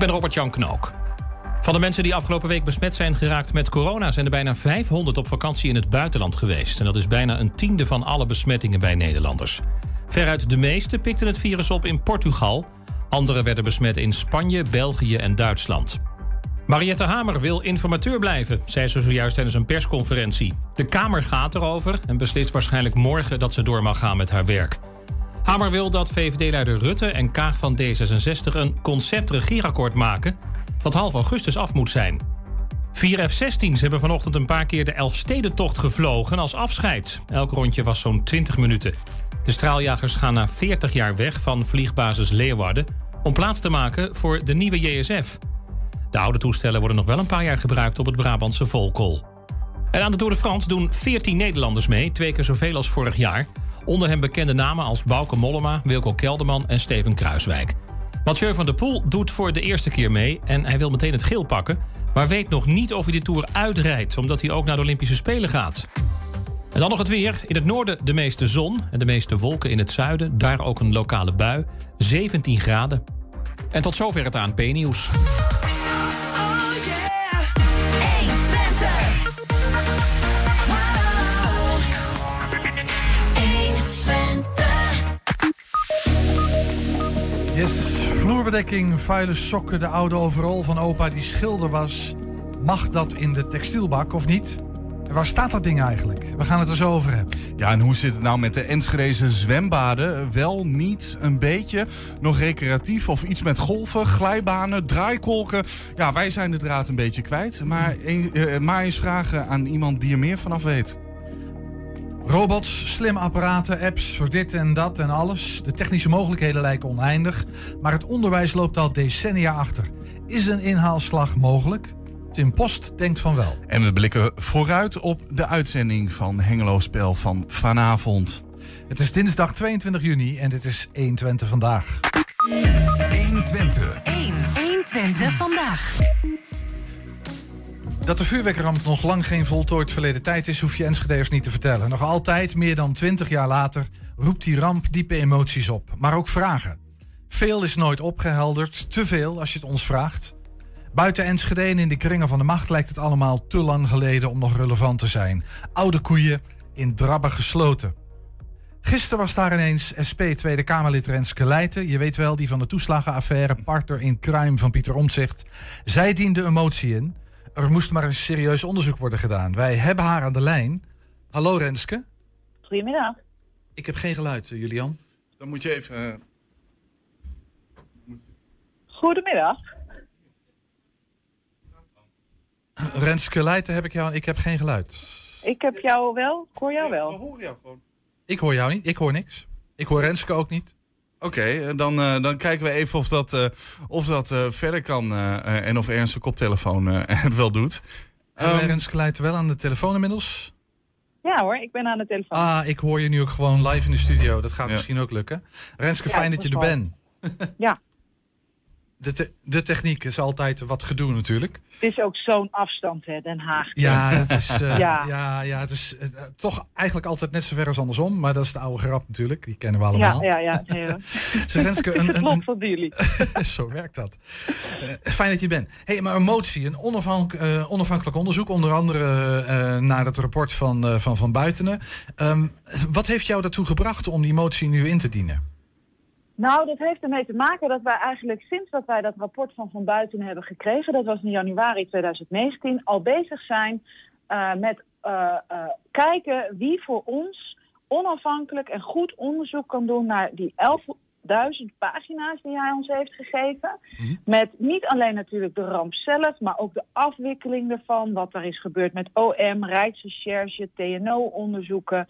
Ik ben Robert-Jan Knook. Van de mensen die afgelopen week besmet zijn geraakt met corona... zijn er bijna 500 op vakantie in het buitenland geweest. En dat is bijna een tiende van alle besmettingen bij Nederlanders. Veruit de meeste pikten het virus op in Portugal. Anderen werden besmet in Spanje, België en Duitsland. Mariette Hamer wil informateur blijven, zei ze zojuist tijdens een persconferentie. De Kamer gaat erover en beslist waarschijnlijk morgen dat ze door mag gaan met haar werk. Hamer wil dat VVD-leider Rutte en Kaag van D66 een concept-regeerakkoord maken dat half augustus af moet zijn. Vier F-16's hebben vanochtend een paar keer de Elfstedentocht gevlogen als afscheid. Elk rondje was zo'n 20 minuten. De straaljagers gaan na 40 jaar weg van vliegbasis Leeuwarden om plaats te maken voor de nieuwe JSF. De oude toestellen worden nog wel een paar jaar gebruikt op het Brabantse Volkel. En aan de Tour de France doen 14 Nederlanders mee, twee keer zoveel als vorig jaar. Onder hen bekende namen als Bauke Mollema, Wilco Kelderman en Steven Kruiswijk. Mathieu van der Poel doet voor de eerste keer mee en hij wil meteen het geel pakken... maar weet nog niet of hij de Tour uitrijdt, omdat hij ook naar de Olympische Spelen gaat. En dan nog het weer. In het noorden de meeste zon en de meeste wolken in het zuiden. Daar ook een lokale bui. 17 graden. En tot zover het ANP-nieuws. Yes, vloerbedekking, vuile sokken, de oude overal van opa die schilder was. Mag dat in de textielbak of niet? Waar staat dat ding eigenlijk? We gaan het er zo over hebben. Ja, en hoe zit het nou met de Enschedeze zwembaden? Wel, niet, een beetje. Nog recreatief of iets met golven, glijbanen, draaikolken. Ja, wij zijn de draad een beetje kwijt. Maar, een, eh, maar eens vragen aan iemand die er meer vanaf weet. Robots, slimme apparaten, apps voor dit en dat en alles. De technische mogelijkheden lijken oneindig, maar het onderwijs loopt al decennia achter. Is een inhaalslag mogelijk? Tim Post denkt van wel. En we blikken vooruit op de uitzending van Hengelo Spel van vanavond. Het is dinsdag 22 juni en dit is 120 vandaag. 120. 1. 120 vandaag. Dat de vuurwerkramp nog lang geen voltooid verleden tijd is, hoef je Enschedeers niet te vertellen. Nog altijd, meer dan 20 jaar later, roept die ramp diepe emoties op. Maar ook vragen. Veel is nooit opgehelderd, te veel als je het ons vraagt. Buiten Enschede en in de kringen van de macht lijkt het allemaal te lang geleden om nog relevant te zijn. Oude koeien in drabben gesloten. Gisteren was daar ineens SP Tweede Kamerlid Renske Leijten. Je weet wel, die van de toeslagenaffaire, partner in crime van Pieter Omtzigt. Zij diende een motie in. Er moest maar een serieus onderzoek worden gedaan. Wij hebben haar aan de lijn. Hallo Renske. Goedemiddag. Ik heb geen geluid, eh, Julian. Dan moet je even... eh, Goedemiddag. Renske Leijten heb ik jou, ik heb geen geluid. Ik heb jou wel, ik hoor jou wel. horen jou gewoon. Ik hoor jou niet, ik hoor niks. Ik hoor Renske ook niet. Oké, eh, dan, eh, dan kijken we even of dat, eh, of dat eh, verder kan en of Ernst de koptelefoon eh, het wel doet. Ehm, Renske Leijten wel aan de telefoon inmiddels? Ja hoor, ik ben aan de telefoon. Ah, ik hoor je nu ook gewoon live in de studio. Dat gaat Ja. misschien ook lukken. Renske, Ja, fijn dat je er bent. Ja, De, te- de techniek is altijd wat gedoe natuurlijk. het is ook zo'n afstand hè, Den Haag. Ja, het is, eh, ja. Ja. Ja, het is eh, toch eigenlijk altijd net zo ver als andersom. Maar dat is de oude grap natuurlijk. Die kennen we Ja, allemaal. ja, ja. Zeg, Renske, een, van jullie. zo werkt dat. Eh, fijn dat je bent. hey, maar een motie, een onafhank- onafhankelijk onderzoek. Onder andere naar het rapport van Van, van Buitenen. Ehm, wat heeft jou daartoe gebracht om die motie nu in te dienen? Nou, dat heeft ermee te maken dat wij eigenlijk sinds dat wij dat rapport van Van Buiten hebben gekregen, dat was in januari 2019, al bezig zijn eh, met eh, eh, kijken wie voor ons onafhankelijk en goed onderzoek kan doen naar die 11.000 pagina's die hij ons heeft gegeven. Met niet alleen natuurlijk de ramp zelf, maar ook de afwikkeling ervan, wat er is gebeurd met OM, Rijksrecherche, TNO-onderzoeken.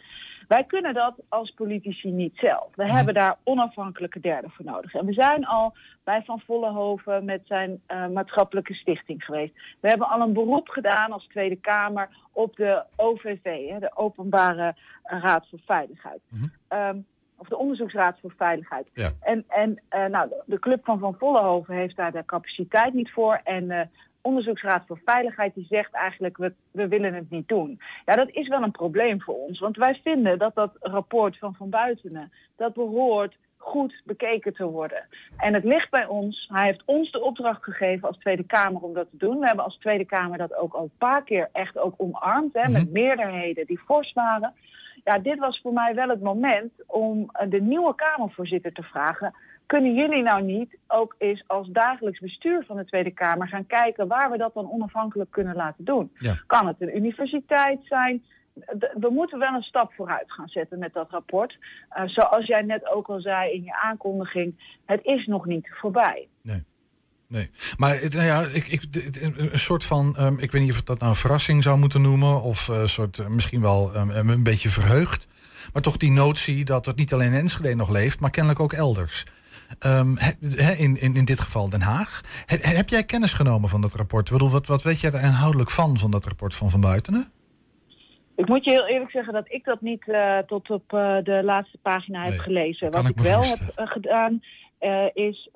Wij kunnen dat als politici niet zelf. We hebben daar onafhankelijke derden voor nodig. En we zijn al bij Van Vollenhoven met zijn eh, maatschappelijke stichting geweest. We hebben al een beroep gedaan als Tweede Kamer op de OVV, hè, de Openbare Raad voor Veiligheid. Ehm, of de Onderzoeksraad voor Veiligheid. Ja. En, en eh, nou, de- club van Van Vollenhoven heeft daar de capaciteit niet voor. En de Onderzoeksraad voor Veiligheid die zegt eigenlijk, we, we willen het niet doen. Ja, dat is wel een probleem voor ons. Want wij vinden dat dat rapport van Van Buitenen, dat behoort goed bekeken te worden. En het ligt bij ons. Hij heeft ons de opdracht gegeven als Tweede Kamer om dat te doen. We hebben als Tweede Kamer dat ook al een paar keer echt ook omarmd. Hè, Met meerderheden die fors waren. Ja, dit was voor mij wel het moment om eh, de nieuwe Kamervoorzitter te vragen. Kunnen jullie nou niet ook eens als dagelijks bestuur van de Tweede Kamer gaan kijken waar we dat dan onafhankelijk kunnen laten doen? Ja. Kan het een universiteit zijn? We moeten wel een stap vooruit gaan zetten met dat rapport. Eh, zoals jij net ook al zei in je aankondiging, het is nog niet voorbij. Nee, maar nou ja, ik, ik, een soort van, ehm, ik weet niet of ik dat nou een verrassing zou moeten noemen, of eh, soort, eh, misschien wel ehm, een beetje verheugd. Maar toch die notie dat het niet alleen in Enschede nog leeft, maar kennelijk ook elders. Ehm, he- in, in, in dit geval Den Haag. He- heb jij kennis genomen van dat rapport? Ik bedoel, wat, wat weet jij er inhoudelijk van, van dat rapport van Van Buitenen? Ik moet je heel eerlijk zeggen dat ik dat niet eh, tot op de laatste pagina heb gelezen. Wat ik wel heb gedaan is,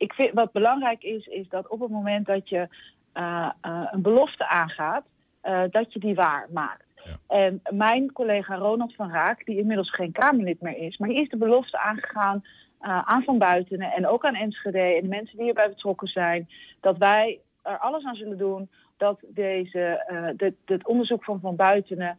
ik vind wat belangrijk is, is dat op het moment dat je eh, eh, een belofte aangaat, eh, dat je die waar maakt. Ja. En mijn collega Ronald van Raak, die inmiddels geen Kamerlid meer is, maar die is de belofte aangegaan aan Van Buitenen en ook aan Enschede en de mensen die hierbij betrokken zijn, dat wij er alles aan zullen doen dat deze, dit, dit onderzoek van Van Buitenen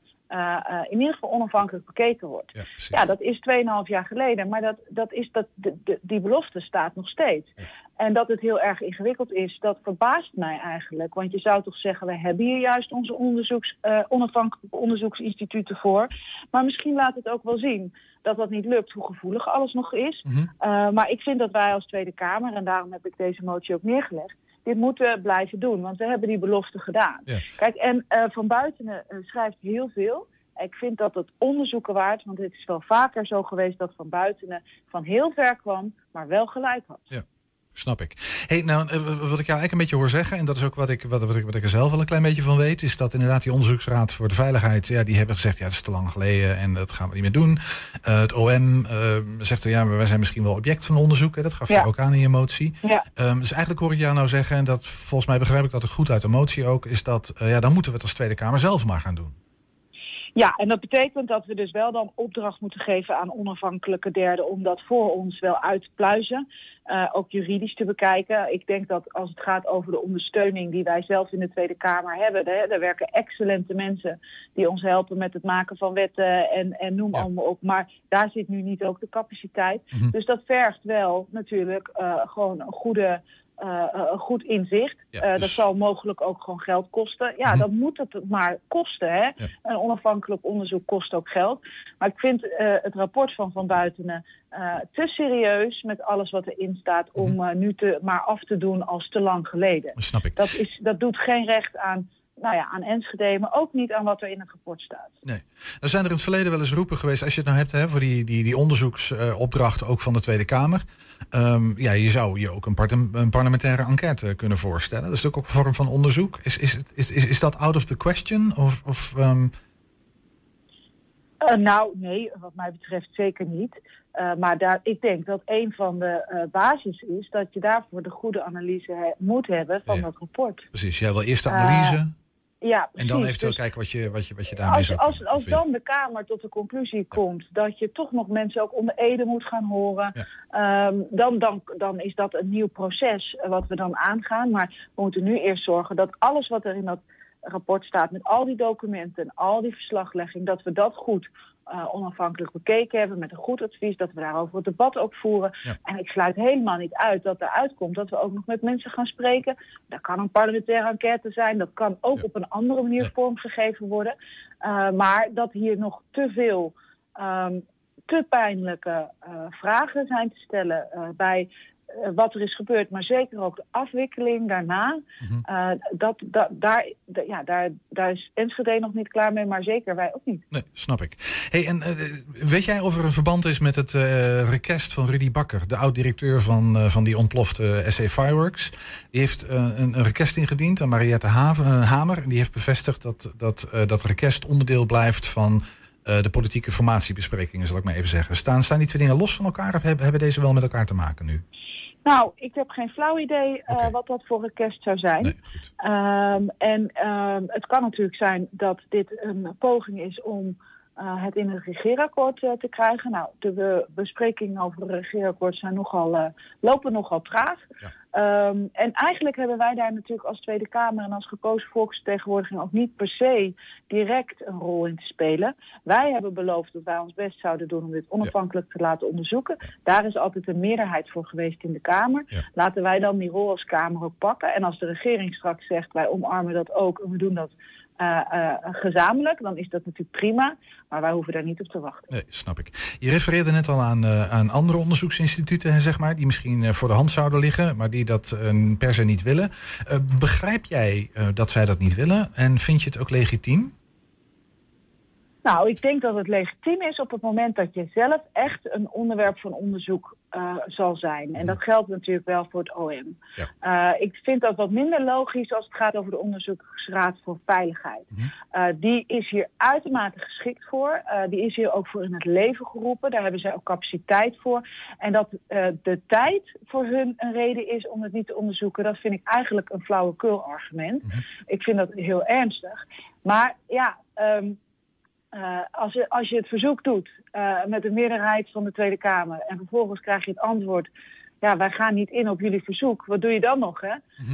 in ieder geval onafhankelijk bekeken wordt. Ja, dat is 2,5 jaar geleden, maar dat, dat is dat, de, de- die belofte staat nog steeds. Ja. En dat het heel erg ingewikkeld is, dat verbaast mij eigenlijk. Want je zou toch zeggen, we hebben hier juist onze onderzoeks, eh, onafhankelijke onderzoeksinstituten voor. Maar misschien laat het ook wel zien dat dat niet lukt, hoe gevoelig alles nog is. Mhm. Uh, maar ik vind dat wij als Tweede Kamer, en daarom heb ik deze motie ook neergelegd, dit moeten blijven doen. Want we hebben die belofte gedaan. Ja. Kijk, en uh, Van Buitenen uh, schrijft heel veel. Ik vind dat het onderzoeken waard, want het is wel vaker zo geweest dat Van Buitenen van heel ver kwam, maar wel gelijk had. Ja. Snap ik. Hey, nou, eh, wat ik jou eigenlijk een beetje hoor zeggen, en dat is ook wat ik, wat, wat, ik, wat ik er zelf wel een klein beetje van weet, is dat inderdaad die onderzoeksraad voor de veiligheid, ja, die hebben gezegd, ja, het is te lang geleden en dat gaan we niet meer doen. Uh, het OM uh, zegt, ja, maar wij zijn misschien wel object van onderzoek. Hè, dat gaf Ja. je ook aan in je motie. Ja. Um, dus eigenlijk hoor ik jou nou zeggen, en dat volgens mij begrijp ik dat het goed uit de motie ook, is dat, uh, ja, dan moeten we het als Tweede Kamer zelf maar gaan doen. Ja, en dat betekent dat we dus wel dan opdracht moeten geven aan onafhankelijke derden om dat voor ons wel uit te pluizen. Uh, ook juridisch te bekijken. Ik denk dat als het gaat over de ondersteuning die wij zelf in de Tweede Kamer hebben, hè, er werken excellente mensen die ons helpen met het maken van wetten en, en noem Ja. allemaal op. Maar daar zit nu niet ook de capaciteit. Mhm. Dus dat vergt wel natuurlijk uh, gewoon een goede. Uh, een goed inzicht. Ja, Uh, dus- Dat zal mogelijk ook gewoon geld kosten. Ja, Mhm. dan moet het maar kosten. Hè? Een onafhankelijk onderzoek kost ook geld. Maar ik vind uh, het rapport van Van Buitenen te serieus met alles wat erin staat om Mhm. nu te, maar af te doen als te lang geleden. Dat snap ik. Dat, is, dat doet geen recht aan, nou ja, aan Enschede, maar ook niet aan wat er in het rapport staat. Nee. Er zijn er in het verleden wel eens roepen geweest, als je het nou hebt hè, voor die, die, die onderzoeksopdrachten ook van de Tweede Kamer. Um, ja, je zou je ook een, part een, parlementaire enquête kunnen voorstellen. Dat is ook een vorm van onderzoek. Is, is, is, is, is dat out of the question? Of, of um... uh, nou, nee, wat mij betreft zeker niet. Uh, maar daar, ik denk dat een van de uh, basis is dat je daarvoor de goede analyse he moet hebben van Ja. dat rapport. Precies, jij wil eerst de analyse. Ja, En precies. dan eventueel Dus- kijken wat je, wat je, wat je daarmee als, zou als, als dan de Kamer tot de conclusie komt dat je toch nog mensen ook onder Ede moet gaan horen, ehm, dan, dan, dan is dat een nieuw proces wat we dan aangaan. Maar we moeten nu eerst zorgen dat alles wat er in dat rapport staat, met al die documenten en al die verslaglegging, dat we dat goed eh, onafhankelijk bekeken hebben met een goed advies, dat we daarover het debat ook voeren. Ja. En ik sluit helemaal niet uit dat eruit komt dat we ook nog met mensen gaan spreken. Dat kan een parlementaire enquête zijn, dat kan ook Ja. op een andere manier Ja. vormgegeven worden. Uh, maar dat hier nog te veel um, te pijnlijke uh, vragen zijn te stellen bij wat er is gebeurd, maar zeker ook de afwikkeling daarna. Mhm. dat, dat, daar, ja, daar, daar is Enschede nog niet klaar mee, maar zeker wij ook niet. Nee, snap ik. Hey, en weet jij of er een verband is met het request van Rudy Bakker, de oud-directeur van, van die ontplofte SC Fireworks? Die heeft een, een request ingediend aan Mariette Hamer. En die heeft bevestigd dat dat, dat request onderdeel blijft van de politieke formatiebesprekingen, zal ik maar even zeggen. Staan, staan die twee dingen los van elkaar of hebben, hebben deze wel met elkaar te maken nu? Nou, ik heb geen flauw idee uh, Oké. wat dat voor request zou zijn. Nee. Um, en um, het kan natuurlijk zijn dat dit een poging is om eh, het in het regeerakkoord eh, te krijgen. Nou, de be- besprekingen over het regeerakkoord zijn nogal, eh, lopen nogal traag. Ja. Ehm, en eigenlijk hebben wij daar natuurlijk als Tweede Kamer en als gekozen volksvertegenwoordiging ook niet per se direct een rol in te spelen. Wij hebben beloofd dat wij ons best zouden doen om dit onafhankelijk te laten onderzoeken. Daar is altijd een meerderheid voor geweest in de Kamer. Ja. Laten wij dan die rol als Kamer ook pakken. En als de regering straks zegt wij omarmen dat ook en we doen dat eh, gezamenlijk, dan is dat natuurlijk prima. Maar wij hoeven daar niet op te wachten. Nee, snap ik. Je refereerde net al aan, eh, aan andere onderzoeksinstituten, zeg maar, die misschien voor de hand zouden liggen, maar die dat per se niet willen. Begrijp jij dat zij dat niet willen en vind je het ook legitiem? Nou, ik denk dat het legitiem is op het moment dat je zelf echt een onderwerp van onderzoek eh, zal zijn. En dat geldt natuurlijk wel voor het OM. Ja. Eh, ik vind dat wat minder logisch als het gaat over de Onderzoeksraad voor Veiligheid. Eh, die is hier uitermate geschikt voor. Die is hier ook voor in het leven geroepen. Daar hebben zij ook capaciteit voor. En dat de tijd voor hun een reden is om het niet te onderzoeken, dat vind ik eigenlijk een flauwekul argument. Ik vind dat heel ernstig. Maar ja. ehm, eh, als, je, als je het verzoek doet eh, met de meerderheid van de Tweede Kamer en vervolgens krijg je het antwoord, ja, wij gaan niet in op jullie verzoek, wat doe je dan nog? Hè?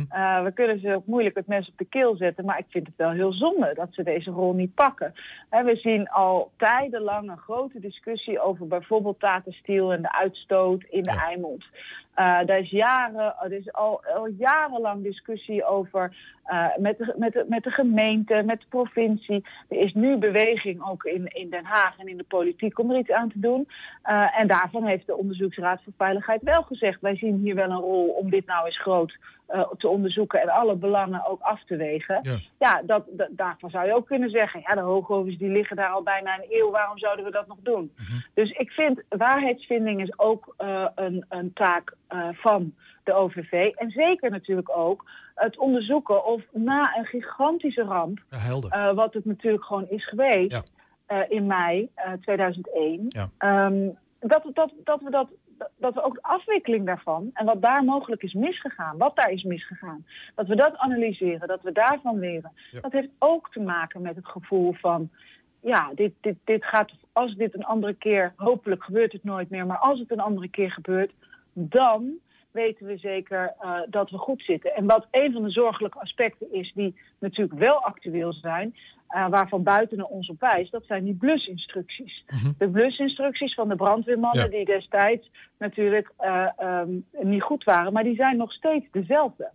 Eh, we kunnen ze ook moeilijk het mes op de keel zetten, maar ik vind het wel heel zonde dat ze deze rol niet pakken. Hè, we zien al tijdenlang een grote discussie over bijvoorbeeld Tata Steel en de uitstoot in de Eimond. Eh daar is jaren, er is al, al jarenlang discussie over eh, met, de, met, de, met de gemeente, met de provincie. Er is nu beweging ook in, in Den Haag en in de politiek om er iets aan te doen. Eh, en daarvan heeft de Onderzoeksraad voor Veiligheid wel gezegd: wij zien hier wel een rol om dit nou eens groot te onderzoeken en alle belangen ook af te wegen. Ja. Ja, dat, dat- daarvan zou je ook kunnen zeggen, ja, de hoogovens die liggen daar al bijna een eeuw, waarom zouden we dat nog doen? Dus ik vind, waarheidsvinding is ook eh, een, een taak eh, van de OVV. En zeker natuurlijk ook het onderzoeken of na een gigantische ramp, Ja, eh, wat het natuurlijk gewoon is geweest Ja. eh, in mei eh, 2001, Ja. ehm, dat, dat, dat we dat dat we ook de afwikkeling daarvan en wat daar mogelijk is misgegaan, wat daar is misgegaan, dat we dat analyseren, dat we daarvan leren. Ja. Dat heeft ook te maken met het gevoel van, ja, dit, dit, dit gaat, als dit een andere keer, hopelijk gebeurt het nooit meer, maar als het een andere keer gebeurt, dan weten we zeker eh, dat we goed zitten. En wat een van de zorgelijke aspecten is, die natuurlijk wel actueel zijn, eh, waarvan buiten ons op wijst, dat zijn die blusinstructies. De blusinstructies van de brandweermannen, Ja. die destijds natuurlijk eh, ehm, niet goed waren, maar die zijn nog steeds dezelfde.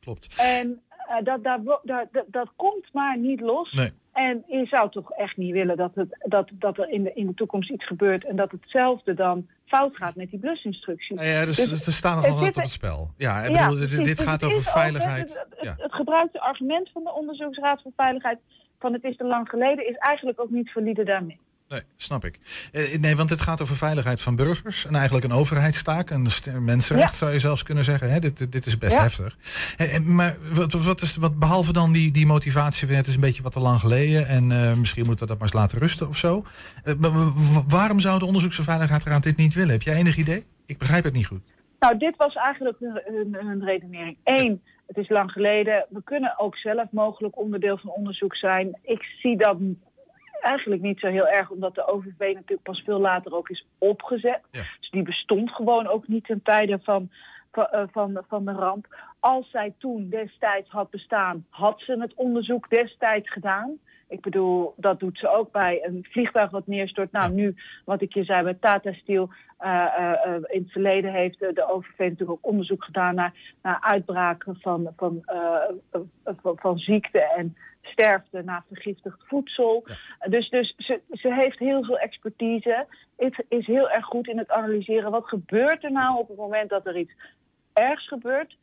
Klopt. En dat, daar- dat, dat komt maar niet los. Nee. En je zou toch echt niet willen dat, het, dat, dat er in de, in de toekomst iets gebeurt en dat hetzelfde dan fout gaat met die blusinstructies. Nou ja, dus, Dus dus er staat nog het wel wat op het spel. Ja, ik Ja, bedoel, dit, Dus gaat over veiligheid. Het, het, Ja. het gebruikte argument van de Onderzoeksraad voor Veiligheid van het is te lang geleden is eigenlijk ook niet valide daarmee. Nee, snap ik. Eh, nee, want het gaat over veiligheid van burgers. En eigenlijk een overheidstaak. Een mensenrecht Ja. zou je zelfs kunnen zeggen. Hè? Dit, dit is best Ja. heftig. Maar wat, wat is, wat, behalve dan die, die motivatie, het is een beetje wat te lang geleden. En eh, misschien moeten we dat maar eens laten rusten of zo. Eh, maar waarom zou de Onderzoeks- en Veiligheidsraad dit niet willen? Heb jij enig idee? Ik begrijp het niet goed. Nou, dit was eigenlijk hun redenering. Eén, het is lang geleden. We kunnen ook zelf mogelijk onderdeel van onderzoek zijn. Ik zie dat eigenlijk niet zo heel erg, omdat de OVV natuurlijk pas veel later ook is opgezet. Ja. Dus die bestond gewoon ook niet ten tijde van, van, eh, van, van de ramp. Als zij toen destijds had bestaan, had ze het onderzoek destijds gedaan. Ik bedoel, dat doet ze ook bij een vliegtuig wat neerstort. Nou, nu, wat ik je zei bij Tata Steel, eh, eh, in het verleden heeft de OVV natuurlijk ook onderzoek gedaan naar, naar uitbraken van, van, van, van ziekte en sterfte na vergiftigd voedsel. Dus, dus ze, ze heeft heel veel expertise. Het is heel erg goed in het analyseren. Wat gebeurt er nou op het moment dat er iets ergs gebeurt?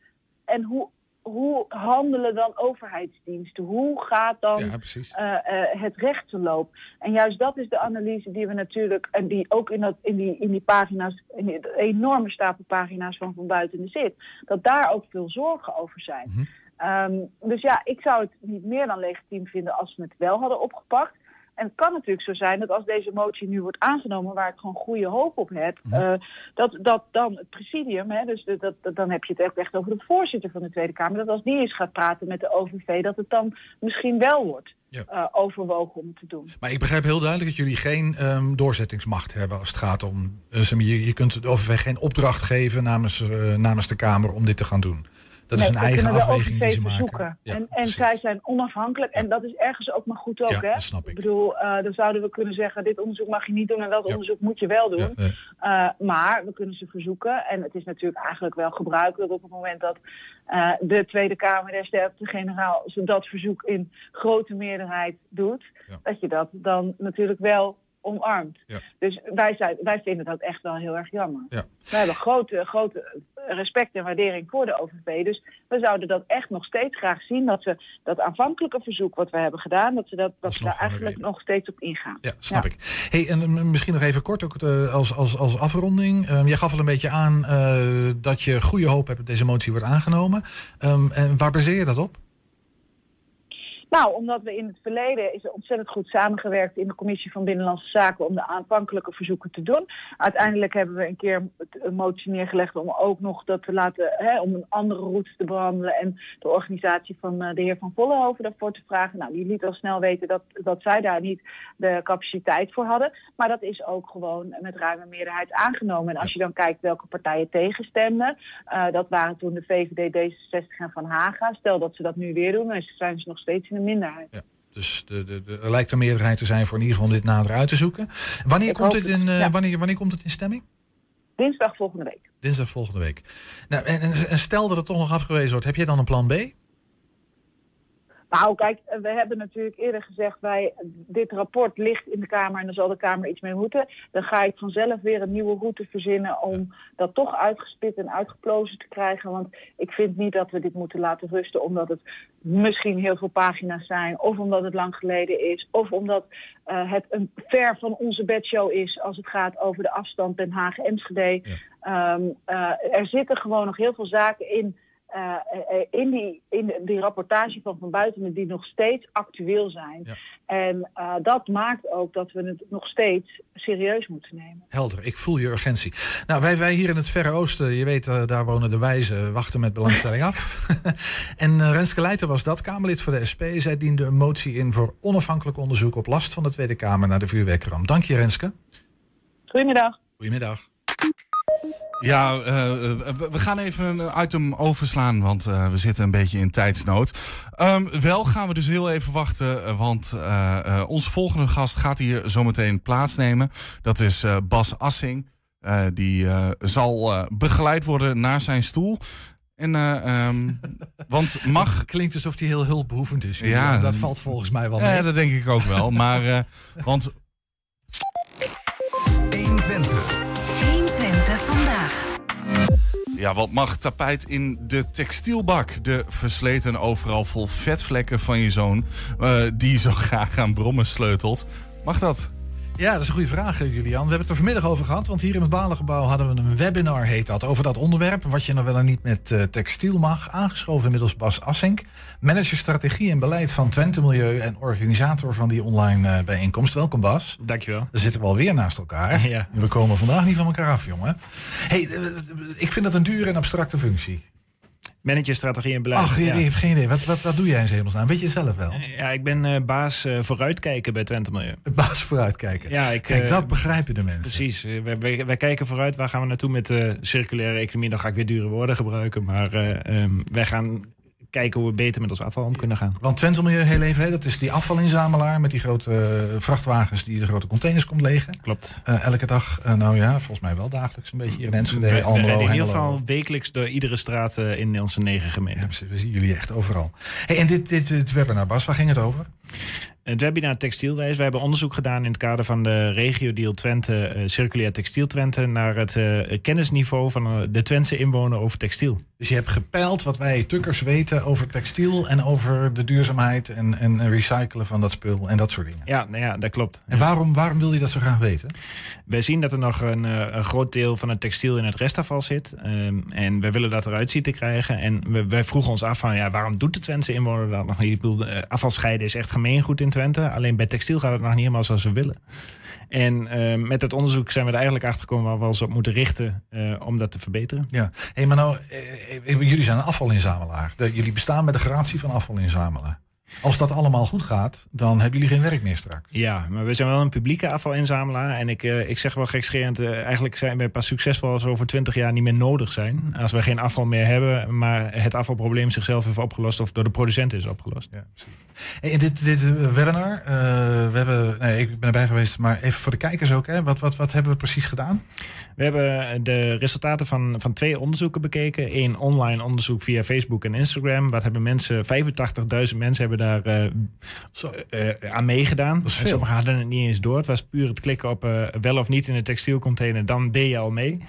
En hoe, hoe handelen dan overheidsdiensten? Hoe gaat dan Ja, eh, eh, het recht te loop. En juist dat is de analyse die we natuurlijk, en die ook in, dat, in, die, in die pagina's, in die enorme stapel pagina's van Van Buiten zit, dat daar ook veel zorgen over zijn. Mhm. Ehm, dus ja, ik zou het niet meer dan legitiem vinden als we het wel hadden opgepakt. En het kan natuurlijk zo zijn dat als deze motie nu wordt aangenomen, waar ik gewoon goede hoop op heb, eh, dat, dat dan het presidium, hè, dus de- dat, dat- dan heb je het echt, echt over de voorzitter van de Tweede Kamer, dat als die eens gaat praten met de OVV, dat het dan misschien wel wordt. Ja. eh, overwogen om te doen. Maar ik begrijp heel duidelijk dat jullie geen ehm, doorzettingsmacht hebben als het gaat om. eh, zeg maar, je, je kunt de OVV geen opdracht geven namens, eh, namens de Kamer om dit te gaan doen. Dat is Nee, een we eigen kunnen de afweging die ze maken. verzoeken. Ja, en en zij zijn onafhankelijk. En dat is ergens ook maar goed ook. Ja, hè? dat snap ik. bedoel, eh, dan zouden we kunnen zeggen: dit onderzoek mag je niet doen en dat Ja. onderzoek moet je wel doen. Eh, Uh, maar we kunnen ze verzoeken. En het is natuurlijk eigenlijk wel gebruikelijk op het moment dat uh, de Tweede Kamer, de Sterkte-generaal, dat verzoek in grote meerderheid doet, dat je dat dan natuurlijk wel omarmt. Ja. Dus wij, zijn, wij vinden dat echt wel heel erg jammer. Ja. We hebben grote, grote respect en waardering voor de OVV. Dus we zouden dat echt nog steeds graag zien. Dat ze dat aanvankelijke verzoek wat we hebben gedaan, dat ze dat, dat ze daar eigenlijk nog steeds op ingaan. Ja, snap ik. Hey, en misschien nog even kort, ook eh, als, als, als afronding. Ehm, jij gaf al een beetje aan eh, dat je goede hoop hebt dat deze motie wordt aangenomen. Ehm, en waar baseer je dat op? Nou, omdat we in het verleden is ontzettend goed samengewerkt in de commissie van Binnenlandse Zaken om de aanvankelijke verzoeken te doen. Uiteindelijk hebben we een keer een motie neergelegd om ook nog dat te laten, hè, om een andere route te behandelen en de organisatie van uh, de heer Van Vollenhoven daarvoor te vragen. Nou, die liet al snel weten dat, dat zij daar niet de capaciteit voor hadden. Maar dat is ook gewoon met ruime meerderheid aangenomen. En als je dan kijkt welke partijen tegenstemden, uh, dat waren toen de VVD, D66 en Van Haga. Stel dat ze dat nu weer doen, dan zijn ze nog steeds in de minderheid. Ja. Dus de, de, de, er lijkt een meerderheid te zijn voor in ieder geval dit nader uit te zoeken. Wanneer, Ik komt het, in, uh, ja. wanneer, wanneer komt het in stemming? Dinsdag volgende week. Dinsdag volgende week. Nou, en, en, en stel dat het toch nog afgewezen wordt, heb jij dan een plan B? Nou, kijk, we hebben natuurlijk eerder gezegd, wij, dit rapport ligt in de Kamer en dan zal de Kamer iets mee moeten. Dan ga ik vanzelf weer een nieuwe route verzinnen om dat toch uitgespit en uitgeplozen te krijgen. Want ik vind niet dat we dit moeten laten rusten omdat het misschien heel veel pagina's zijn, of omdat het lang geleden is, of omdat uh, het een ver van onze bedshow is als het gaat over de afstand Den Haag-Enschede. Ja. Um, uh, er zitten gewoon nog heel veel zaken in. Uh, in, die, in die rapportage van Van Buitenen die nog steeds actueel zijn. Ja. En uh, dat maakt ook dat we het nog steeds serieus moeten nemen. Helder, ik voel je urgentie. Nou, wij, wij hier in het Verre Oosten, je weet, uh, daar wonen de wijzen, wachten met belangstelling af. en Renske Leijten was dat, Kamerlid voor de SP. Zij diende een motie in voor onafhankelijk onderzook op last van de Tweede Kamer naar de vuurwerkramp. Dank je, Renske. Goedemiddag. Goedemiddag. Ja, uh, we gaan even een item overslaan, want uh, we zitten een beetje in tijdsnood. Um, wel gaan we dus heel even wachten, want uh, onze volgende gast gaat hier zometeen plaatsnemen. Dat is Bas Assing. die zal begeleid worden naar zijn stoel. En, um, want mag... Het klinkt alsof hij heel hulpbehoevend is. Ja, dat valt volgens mij wel mee. Ja, dat denk ik ook wel. maar, want... 120. Ja, wat mag tapijt in de textielbak? De versleten overal vol vetvlekken van je zoon, uh, die zo graag aan brommen sleutelt. Mag dat? Ja, dat is een goede vraag, Julian. We hebben het er vanmiddag over gehad, want hier in het Balengebouw hadden we een webinar, heet dat, over dat onderwerp. Wat je nou wel en niet met uh, textiel mag. Aangeschoven inmiddels Bas Assink, manager strategie en beleid van Twente Milieu en organisator van die online uh, bijeenkomst. Welkom Bas. Dankjewel. Dan zitten we alweer naast elkaar. Ja. We komen vandaag niet van elkaar af, jongen. hey, ik vind dat een dure en abstracte functie. Manager strategie en beleid. Ach, je, ja. je hebt geen idee. Wat, wat, wat doe jij in hemelsnaam? Weet je zelf wel? Ja, ik ben uh, baas uh, vooruitkijken bij Twente Milieu. Baas vooruitkijken. Ja, ik, Kijk, uh, dat begrijpen de mensen. Precies. Wij, wij, wij, kijken vooruit. Waar gaan we naartoe met de circulaire economie? Dan ga ik weer dure woorden gebruiken. Maar um, wij gaan kijken hoe we beter met ons afval om kunnen gaan. Want Twente Milieu heel even, dat is die afvalinzamelaar met die grote uh, vrachtwagens die de grote containers komt legen. Klopt. Uh, elke dag, uh, nou ja, volgens mij wel dagelijks een beetje hier in Enschede, we, Almelo, we in ieder geval wekelijks door iedere straat in onze negen gemeenten. Ja, we zien jullie echt overal. Hey, en dit, dit, dit webinar, Bas, waar ging het over? Het webinar Textielwijs. We hebben onderzoek gedaan in het kader van de regio-deal Twente, uh, Circulair Textiel Twente, naar het uh, kennisniveau van uh, de Twentse inwoner over textiel. Dus je hebt gepeild wat wij tukkers weten over textiel en over de duurzaamheid en, en recyclen van dat spul en dat soort dingen. Ja, nou ja dat klopt. En waarom, waarom wil je dat zo graag weten? Wij zien dat er nog een, een groot deel van het textiel in het restafval zit. Um, en we willen dat eruit zien te krijgen. En we, wij vroegen ons af van ja, waarom doet de Twentse inwoner dat nog niet? Ik bedoel, afvalscheiden is echt gemeengoed in Twente. Alleen bij textiel gaat het nog niet helemaal zoals we willen. En uh, met het onderzoek zijn we er eigenlijk achter gekomen waar we ons op moeten richten uh, om dat te verbeteren. Ja, hey, maar nou, eh, jullie zijn een afvalinzamelaar. Jullie bestaan met de garantie van afvalinzamelen. Als dat allemaal goed gaat, dan hebben jullie geen werk meer straks. Ja, maar we zijn wel een publieke afvalinzamelaar. En ik, eh, ik zeg wel gekscherend, eh, eigenlijk zijn we pas succesvol als we over twintig jaar niet meer nodig zijn. Als we geen afval meer hebben, maar het afvalprobleem zichzelf heeft opgelost of door de producent is opgelost. Ja, precies. In dit, dit eh, webinar, we hebben, nee, ik ben erbij geweest, maar even voor de kijkers ook. Hè, wat, wat, wat hebben we precies gedaan? We hebben de resultaten van, van twee onderzoeken bekeken. Eén online onderzoek via Facebook en Instagram. Wat hebben mensen, 85.000 mensen hebben daar eh, eh, eh, aan meegedaan. Sommigen hadden het niet eens door. Het was puur het klikken op wel of niet in de textielcontainer. Dan deed je al mee.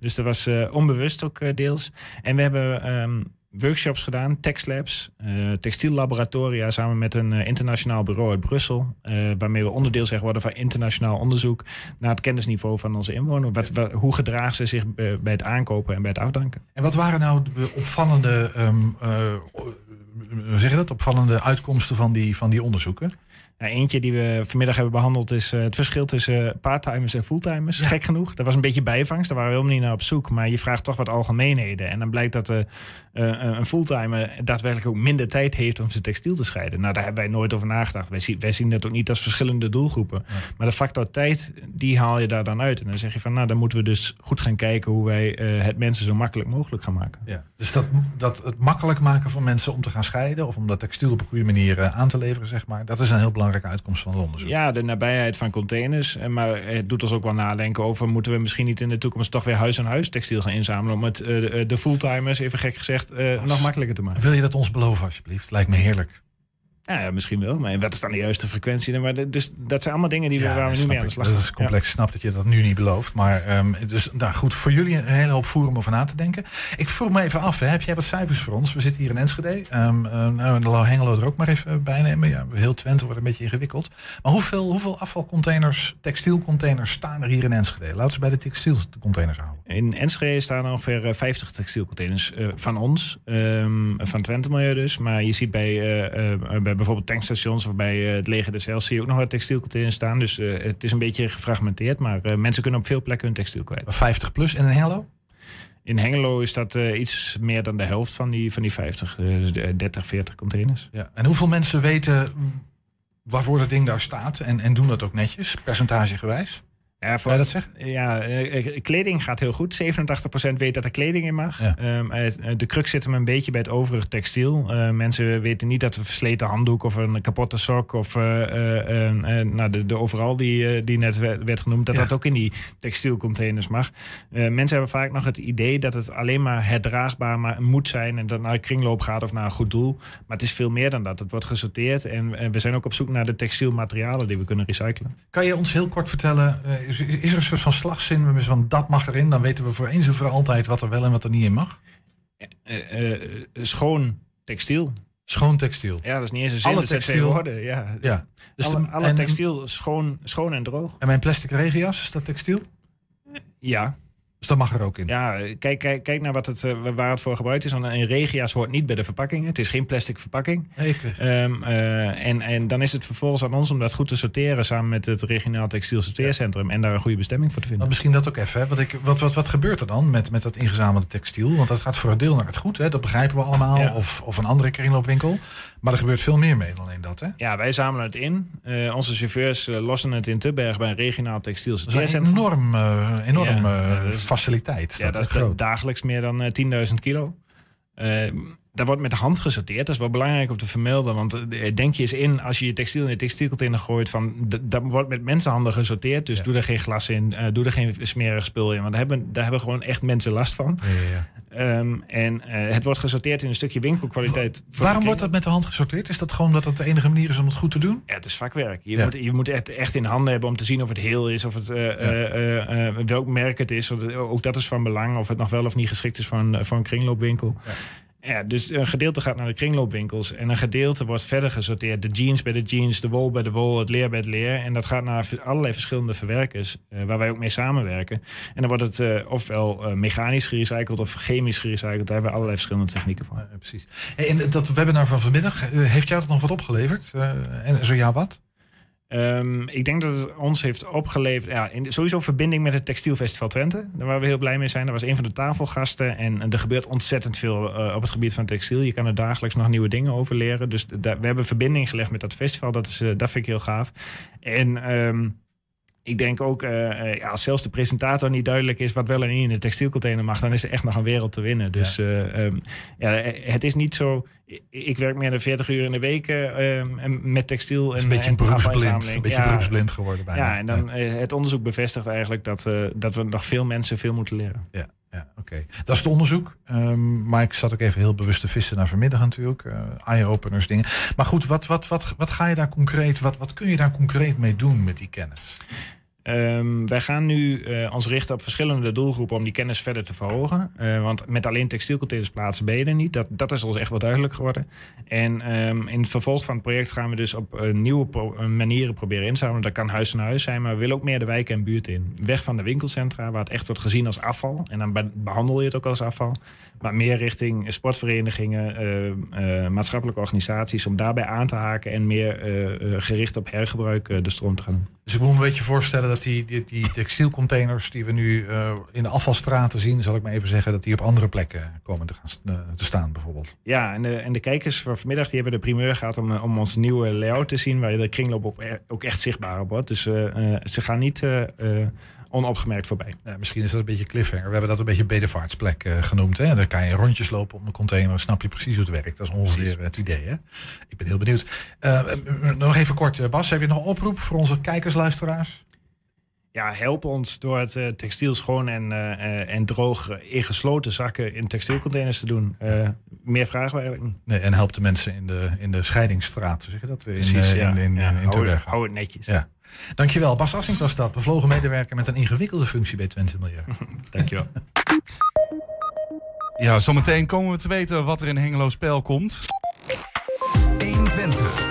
Dus dat was onbewust ook deels. En we hebben ehm, workshops gedaan, TexLabs, eh textiellaboratoria samen met een eh, internationaal bureau uit Brussel. eh, waarmee we onderdeel zeg, worden van internationaal onderzoek naar het kennisniveau van onze inwoners. Wat, hoe gedragen ze zich bij het aankopen en bij het afdanken? En wat waren nou de opvallende, hoe zeg dat, opvallende uitkomsten van die, van die onderzoeken? Nou, eentje die we vanmiddag hebben behandeld is eh, het verschil tussen parttimers en fulltimers. Gek genoeg. Dat was een beetje bijvangst. Daar waren we helemaal niet naar op zoek. Maar je vraagt toch wat algemeenheden. En dan blijkt dat eh, eh, een fulltimer daadwerkelijk ook minder tijd heeft om zijn textiel te scheiden. Nou, daar hebben wij nooit over nagedacht. Wij, zien, wij zien dat ook niet als verschillende doelgroepen. Maar de factor tijd, die haal je daar dan uit. En dan zeg je van, nou, dan moeten we dus goed gaan kijken hoe wij het mensen zo makkelijk mogelijk gaan maken. Ja. Dus dat, dat het makkelijk maken van mensen om te gaan scheiden of om dat textiel op een goede manier aan te leveren, zeg maar, dat is een heel belangrijke uitkomst van het onderzoek. Ja, de nabijheid van containers. Maar het doet ons ook wel nadenken over... moeten we misschien niet in de toekomst toch weer huis-aan-huis textiel gaan inzamelen... om het de, de fulltimers, even gek gezegd, eh, nog makkelijker te maken. Wil je dat ons beloven, alsjeblieft? Lijkt me heerlijk. Ja, ja, misschien wel. Maar wat is dan de juiste frequentie? Maar de- dus dat zijn allemaal dingen die we, waar we dat nu mee aan de slag Dat gaan. is complex. Snap dat je dat nu niet belooft. Maar ehm, dus, nou goed, voor jullie een hele hoop voer om over na te denken. Ik vroeg me even af, hè, heb jij wat cijfers voor ons? We zitten hier in Enschede. Eh, nou, de Hengelo er ook maar even bij nemen. Ja, heel Twente wordt een beetje ingewikkeld. Maar hoeveel, hoeveel afvalcontainers, textielcontainers staan er hier in Enschede? Laten we bij de textielcontainers houden. In Enschede staan ongeveer eh, 50 textielcontainers eh, van ons, ehm, van Twente Milieu dus. Maar je ziet bij, eh, eh, bij bijvoorbeeld tankstations of bij eh, het leger Heils zie je ook nog wat textielcontainers staan. Dus eh, het is een beetje gefragmenteerd, maar eh, mensen kunnen op veel plekken hun textiel kwijt. 50 plus en in Hengelo? In Hengelo is dat eh, iets meer dan de helft van die, van die 50, eh, dus de 30, 40 containers. Ja. En hoeveel mensen weten waarvoor dat ding daar staat en, en doen dat ook netjes, percentagegewijs? Ja, dat zeggen? Ja, eh, eh, kleding gaat heel goed. 87% weet dat er kleding in mag. Ja. Ehm, eh, de crux zit hem een beetje bij het overige textiel. Eh, mensen weten niet dat een versleten handdoek of een kapotte sok of nou, de, de overal die, die net werd, genoemd, dat Ja. dat ook in die textielcontainers mag. Mensen hebben vaak nog het idee dat het alleen maar herdraagbaar maar moet zijn en dat naar een kringloop gaat of naar een goed doel. Maar het is veel meer dan dat. Het wordt gesorteerd en, en we zijn ook op zoek naar de textielmaterialen die we kunnen recyclen. Kan je ons heel kort vertellen, is, er een soort van slagzin we van dat mag erin? Dan weten we voor eens en voor altijd wat er wel en wat er niet in mag. Eh, eh, schoon textiel. Schoon textiel. Ja, dat is niet eens een zin, Alle dat textiel- woorden. Ja. Ja. Dus alle de- alle en, textiel schoon, schoon en droog. en mijn plastic regenjas, is dat textiel? Ja, Dus dat mag er ook in. ja kijk, kijk, kijk naar wat het, eh, waar het voor gebruikt is. Want een regia's hoort niet bij de verpakking. Het is geen plastic verpakking. Nee, Ehm, eh, en, en dan is het vervolgens aan ons om dat goed te sorteren... samen met het regionaal textiel sorteercentrum... en daar een goede bestemming voor te vinden. misschien dat ook even. Hè? Wat, ik, wat, wat, wat gebeurt er dan met, met dat ingezamelde textiel? Want dat gaat voor een deel naar het goed, hè? dat begrijpen we allemaal. Ja. Of, of een andere kringloopwinkel. Maar er gebeurt veel meer mee dan alleen dat. Hè? Ja, wij zamelen het in. Eh, onze chauffeurs eh, lossen het in Tubberg bij een regionaal textiel Dat is een enorm, eh, enorm Ja, ja, dat is- faciliteit. Is Ja, dat dat is groot. dagelijks meer dan eh, 10.000 kilo. Eh, daar wordt met de hand gesorteerd. Dat is wel belangrijk om te vermelden. Want eh, denk je eens in, als je je textiel in de textielcontainer gooit... van dat wordt met mensenhanden gesorteerd. Dus Ja. doe er geen glas in, eh, doe er geen smerig spul in. Want daar hebben, daar hebben gewoon echt mensen last van. Ja. Ehm, en eh, het wordt gesorteerd in een stukje winkelkwaliteit. Waarom wordt dat met de hand gesorteerd? Is dat gewoon dat dat de enige manier is om het goed te doen? ja, het is vakwerk. Je moet, je moet echt, echt in handen hebben om te zien of het heel is, of het, eh, eh, eh, eh, welk merk het is. Want ook dat is van belang, of het nog wel of niet geschikt is voor een, voor een kringloopwinkel. Ja. dus een gedeelte gaat naar de kringloopwinkels en een gedeelte wordt verder gesorteerd. De jeans bij de jeans, de wol bij de wol, het leer bij het leer. En dat gaat naar allerlei verschillende verwerkers, eh, waar wij ook mee samenwerken. En dan wordt het eh, ofwel eh, mechanisch gerecycled of chemisch gerecycled. Daar hebben we allerlei verschillende technieken voor. Precies. En dat webinar van vanmiddag, heeft jou dat nog wat opgeleverd? En zo ja, wat? Ehm, ik denk dat het ons heeft opgeleverd. Ja, in, sowieso verbinding met het Textielfestival Twente. Waar we heel blij mee zijn. Dat was een van de tafelgasten. En, er gebeurt ontzettend veel eh, op het gebied van textiel. Je kan er dagelijks nog nieuwe dingen over leren. Dus we hebben verbinding gelegd met dat festival. Dat, is, uh, dat vind ik heel gaaf. En. Ehm, ik denk ook, uh, ja, als zelfs de presentator niet duidelijk is wat wel en niet in de textielcontainer mag, dan is er echt nog een wereld te winnen. Dus ja. Um, ja, het is niet zo. Ik werk meer dan 40 uur in de week uh, met textiel. En, een beetje beroepsblind, een beetje ja, beroepsblind geworden bijna. Ja, en dan het onderzoek bevestigt eigenlijk dat, dat we nog veel mensen veel moeten leren. Ja. Ja, oké. Dat is het onderzoek. Um, maar ik zat ook even heel bewust te vissen naar vanmiddag natuurlijk. Uh, eye-openers, dingen. Maar goed, wat, wat, wat, wat ga je daar concreet, wat, wat kun je daar concreet mee doen met die kennis? Um, wij gaan nu uh, ons richten op verschillende doelgroepen om die kennis verder te verhogen. Uh, want met alleen textielcontainers plaatsen ben je er niet. Dat, dat is ons echt wel duidelijk geworden. En um, in het vervolg van het project gaan we dus op uh, nieuwe manieren proberen inzamelen. Dat kan huis naar huis zijn, maar we willen ook meer de wijken en buurten in. Weg van de winkelcentra, waar het echt wordt gezien als afval. En dan be behandel je het ook als afval. Maar meer richting sportverenigingen, maatschappelijke organisaties... om daarbij aan te haken en meer gericht op hergebruik de stroom te gaan doen. Dus ik moet me een beetje voorstellen dat die, die, die textielcontainers die we nu in de afvalstraten zien, zal ik maar even zeggen, dat die op andere plekken komen te, gaan te staan bijvoorbeeld. Ja, en de, en de kijkers van vanmiddag die hebben de primeur gehad om, om ons nieuwe layout te zien, waar je de kringloop op, ook echt zichtbaar op wordt. Dus ze gaan niet onopgemerkt voorbij. Ja, misschien is dat een beetje cliffhanger. We hebben dat een beetje bedevaartsplek uh, genoemd. Hè? Daar kan je rondjes lopen op een container. Snap je precies hoe het werkt. Dat is ongeveer het idee. Hè? Ik ben heel benieuwd. Uh, nog even kort, Bas. Heb je nog een oproep voor onze kijkers, luisteraars? Ja, help ons door het uh, textiel schoon en, uh, en droog in gesloten zakken in textielcontainers te doen. Uh, meer vragen we eigenlijk niet. Nee, en help de mensen in de, in de scheidingsstraat, zeg je dat? In, Precies, ja. in, in, ja. in, in hou, hou, het netjes. Ja. Dankjewel. Bas Assink was dat. Bevlogen medewerker met een ingewikkelde functie bij Twente Milieu. Dankjewel. ja, zometeen komen we te weten wat er in Hengelo spel komt. 120. 120 vandaag.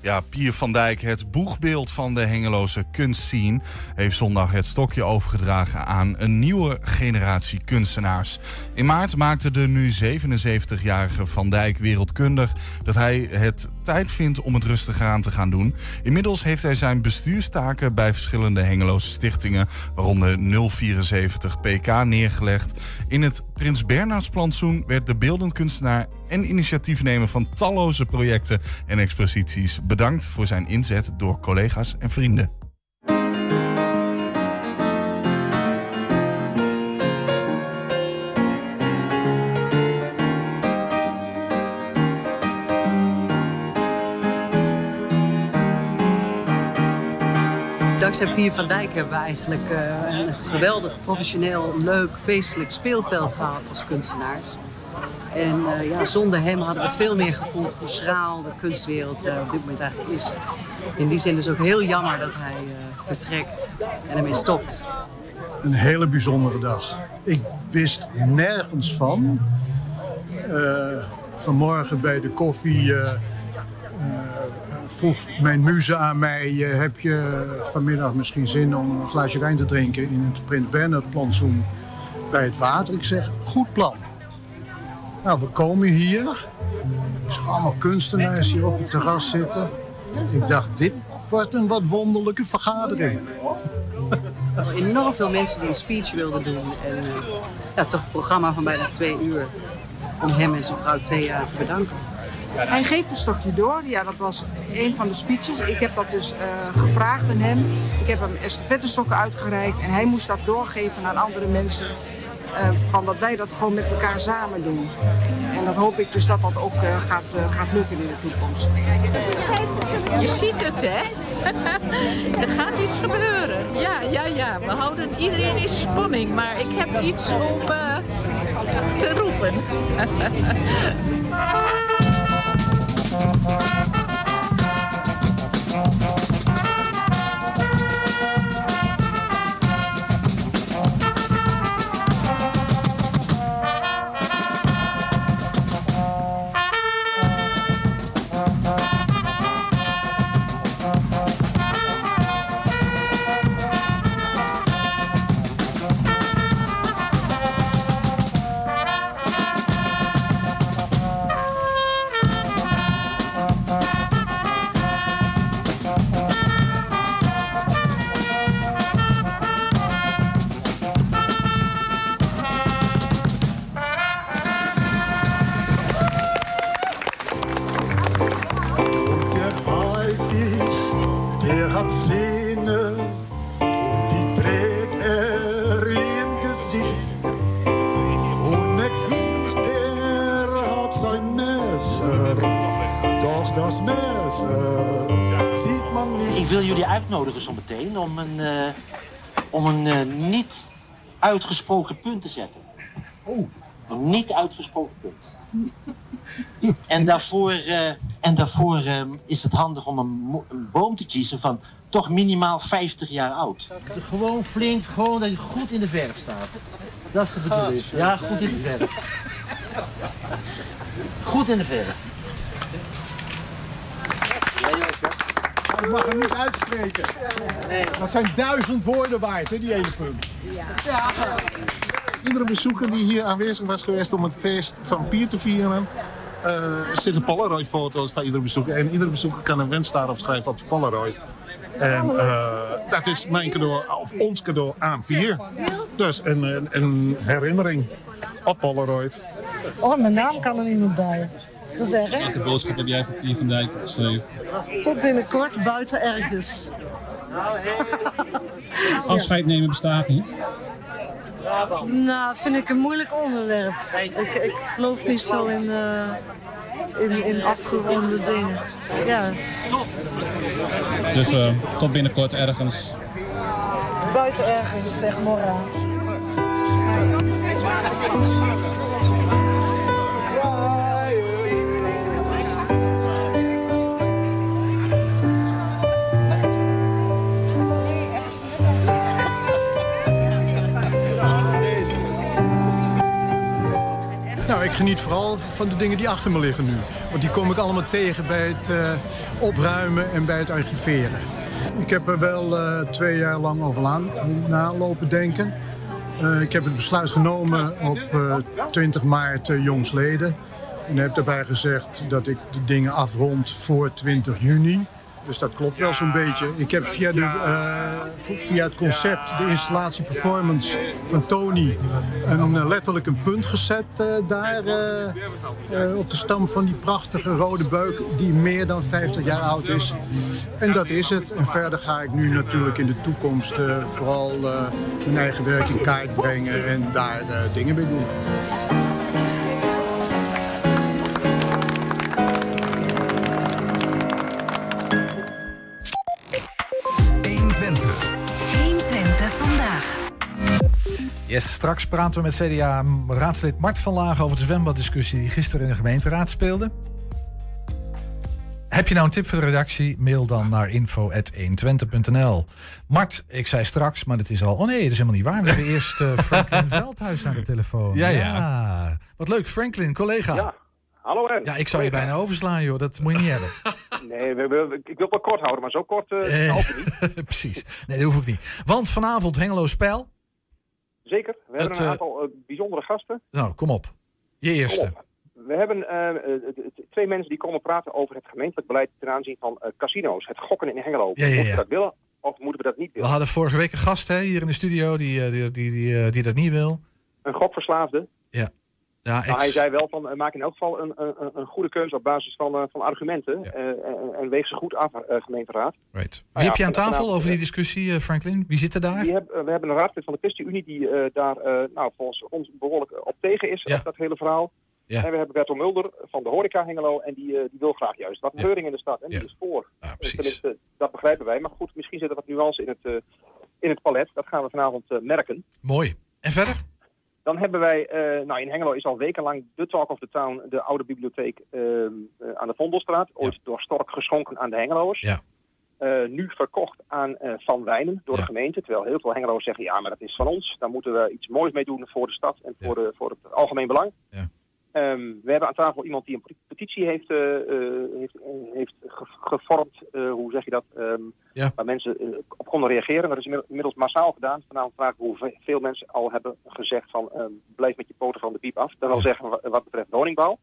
Ja, Pier van Dijk, het boegbeeld van de Hengeloze kunstscene, heeft zondag het stokje overgedragen aan een nieuwe generatie kunstenaars. In maart maakte de nu 77-jarige Van Dijk wereldkundig dat hij het vindt om het rustig aan te gaan doen. Inmiddels heeft hij zijn bestuurstaken bij verschillende Hengeloze stichtingen, waaronder 074 PK, neergelegd. In het Prins Bernhardsplantsoen werd de beeldend kunstenaar en initiatiefnemer van talloze projecten en exposities bedankt voor zijn inzet door collega's en vrienden. Dankzij Pier van Dijk hebben we eigenlijk uh, een geweldig, professioneel, leuk, feestelijk speelveld gehad als kunstenaars. En uh, ja, zonder hem hadden we veel meer gevoeld hoe schraal de kunstwereld uh, op dit moment eigenlijk is. In die zin dus ook heel jammer dat hij vertrekt en ermee stopt. Een hele bijzondere dag. Ik wist nergens van. vanmorgen bij de koffie vroeg mijn muze aan mij... heb je vanmiddag misschien zin om een glaasje wijn te drinken... in het Prins Bernhard plantsoen bij het water? Ik zeg, goed plan. Nou, we komen hier. Er zijn allemaal kunstenaars hier op het terras zitten. Ik dacht, dit wordt een wat wonderlijke vergadering. Er enorm veel mensen die een speech wilden doen. En uh, ja, toch een programma van bijna twee uur. Om hem en zijn vrouw Thea te bedanken. Hij geeft een stokje door. Ja, dat was een van de speeches. Ik heb dat dus uh, gevraagd aan hem. Ik heb hem estafettestokken uitgereikt. En hij moest dat doorgeven aan andere mensen uh, van dat wij dat gewoon met elkaar samen doen. En dan hoop ik dus dat dat ook uh, gaat, gaat lukken in de toekomst. Je ziet het, hè? er gaat iets gebeuren. Ja, ja, ja. We houden iedereen in spanning. Maar ik heb iets om te roepen. uitnodigen zometeen om een, eh, om een eh, niet uitgesproken punt te zetten. Een niet uitgesproken punt. En daarvoor, eh, en daarvoor is het handig om een, een boom te kiezen van toch minimaal 50 jaar oud. Gewoon flink, gewoon dat je goed in de verf staat. Dat is de bedoeling. Ja, goed in de verf. Goed in de verf. Ik mag hem niet uitspreken. Dat zijn duizend woorden waard, hè, die ene punt. Iedere bezoeker die hier aanwezig was geweest om het feest van Pier te vieren... eh, er zitten Polaroid-foto's van iedere bezoeker. En iedere bezoeker kan een wens daarop schrijven op de Polaroid. En eh, dat is mijn cadeau, of ons cadeau aan Pier. Dus een, een, een herinnering op Polaroid. Oh, mijn naam kan er niet meer bij. Dat is erg. Welke boodschap heb jij voor Pier van Dijk geschreven? Tot binnenkort, buiten ergens. Afscheid nemen bestaat niet. Nou, vind ik een moeilijk onderwerp. Ik, ik geloof niet zo in, eh, in, in afgeronde dingen. Ja, Dus eh, tot binnenkort ergens. buiten ergens, zegt Mora. Ik geniet vooral van de dingen die achter me liggen nu. Want die kom ik allemaal tegen bij het eh, opruimen en bij het archiveren. Ik heb er wel eh, twee jaar lang over aan, na lopen denken. Eh, ik heb het besluit genomen op eh, 20 maart jongsleden. En heb daarbij gezegd dat ik de dingen afrond voor 20 juni. Dus dat klopt wel zo'n beetje. Ik heb via, de, eh, via het concept, de installatie performance van Tony, eh, letterlijk een punt gezet eh, daar op de stam van die prachtige rode beuk die meer dan 50 jaar oud is. En dat is het. En verder ga ik nu natuurlijk in de toekomst vooral mijn eigen werk in kaart brengen en daar dingen mee doen. Yes, straks praten we met CDA-raadslid Mart van Lagen over de zwembaddiscussie die gisteren in de gemeenteraad speelde. Heb je nou een tip voor de redactie? Mail dan naar info.120.nl. Mart, ik zei straks, maar het is al... Oh nee, dat is helemaal niet waar. We hebben eerst eh, Franklin Veldhuis aan de telefoon. Ja, ja. Wat leuk, Franklin, collega. Ja, hallo Ernst. Ja, ik zou je bijna overslaan, joh. Dat moet je niet hebben. Nee, we, we- ik wil het wel kort houden, maar zo kort eh Eh, ik niet. Precies. Nee, dat hoef ik niet. Want vanavond Hengelo Spel. Zeker. We hebben een eh, aantal eh, bijzondere gasten. Nou, kom op. Je eerste. We hebben eh, twee mensen die komen praten over het gemeentelijk beleid ten aanzien van casino's. Het gokken in Hengelo. Ja, ja, Moeten we dat willen of moeten we dat niet We willen? hadden vorige week een gast hè, hier in de studio die, die, die, die, die dat niet wil. Een gokverslaafde. Ja. Ja, ex- hij zei wel van eh, maak in elk geval een, een, een- goede keuze op basis van, eh, van argumenten. eh, en, en weeg ze goed af, gemeenteraad. Right. Wie Nou heb je ja, aan tafel vanavond, over die discussie, Franklin? Wie zit er daar? Die heb, we hebben een raadslid van de ChristenUnie die daar nou, volgens ons behoorlijk eh, op tegen is, Ja. dat hele verhaal. Ja. En we hebben Bertel Mulder van de Horeca Hengelo en die, die wil graag juist wat reuring in de stad. En die Ja. is voor. Ja, Eh, precies. dat begrijpen wij. Maar goed, misschien zit er wat nuance in het, in het palet. Dat gaan we vanavond merken. Mooi. En verder? Dan hebben wij, eh, nou in Hengelo is al wekenlang de Talk of the Town, de oude bibliotheek ehm, eh, aan de Vondelstraat. Ooit door Stork geschonken aan de Hengeloers. Ja. Eh, nu verkocht aan Van Wijnen door de gemeente. Terwijl heel veel Hengeloers zeggen, ja, maar dat is van ons. Daar moeten we iets moois mee doen voor de stad en voor, de, voor het algemeen belang. Ja. Ehm, we hebben aan tafel iemand die een petitie heeft, eh, eh, heeft, eh, heeft ge- gevormd. hoe zeg je dat? Ja. Waar mensen eh, op konden reageren. Dat is inmiddels- massaal gedaan. Vanavond vragen we hoeveel mensen al hebben gezegd van ehm, blijf met je poten van de piep af. Dat wil zeggen wa- wat betreft woningbouw.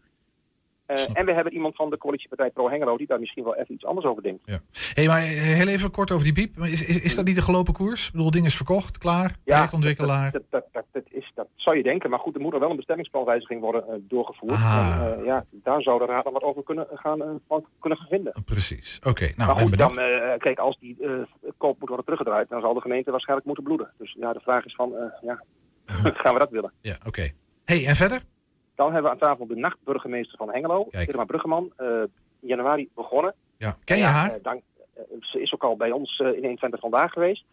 Eh, en we hebben iemand van de coalitiepartij Pro Hengelo die daar misschien wel even iets anders over denkt. hey, maar heel even kort over die biep. Maar Is, is, is dat niet een gelopen koers? Ik bedoel, ding is verkocht, klaar, projectontwikkelaar. Dat, dat, dat, dat, is, dat zou je denken, maar goed, er moet er wel een bestemmingsplanwijziging worden eh, doorgevoerd. Ah. En, eh, ja, daar zou de raad dan wat over kunnen gaan, eh, kunnen gaan vinden. Precies. Oké, nou, maar goed, dan, eh, kijk, als die eh, koop moet worden teruggedraaid, dan zal de gemeente waarschijnlijk moeten bloeden. Dus ja, de vraag is van, eh, ja, gaan we dat willen? Ja, oké. hey, en verder? Dan hebben we aan tafel de nachtburgemeester van Hengelo. Irma Bruggeman. Eh, januari begonnen. Ja. Ken je haar? eh, dank, eh, ze is ook al bij ons in 120 vandaag geweest.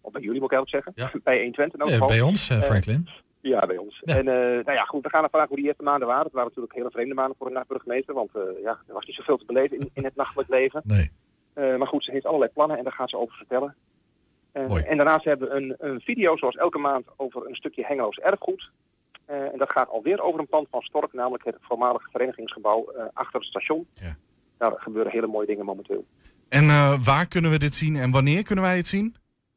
Of bij jullie moet ik eigenlijk zeggen. bij 120 in elk Ja, bij ons, Franklin. ja, bij ons. En nou ja, goed, we gaan ervan uit hoe die eerste maanden waren. Het waren natuurlijk hele vreemde maanden voor een nachtburgemeester. Want ja, er was niet zoveel te beleven in, in het nachtelijk leven. Nee. Maar goed, ze heeft allerlei plannen en daar gaat ze over vertellen. En daarnaast hebben we een, een video, zoals elke maand, over een stukje Hengeloos erfgoed. Eh, en dat gaat alweer over een pand van Stork, namelijk het voormalige verenigingsgebouw eh, achter het station. Daar gebeuren hele mooie dingen momenteel. En eh, waar kunnen we dit zien en wanneer kunnen wij het zien?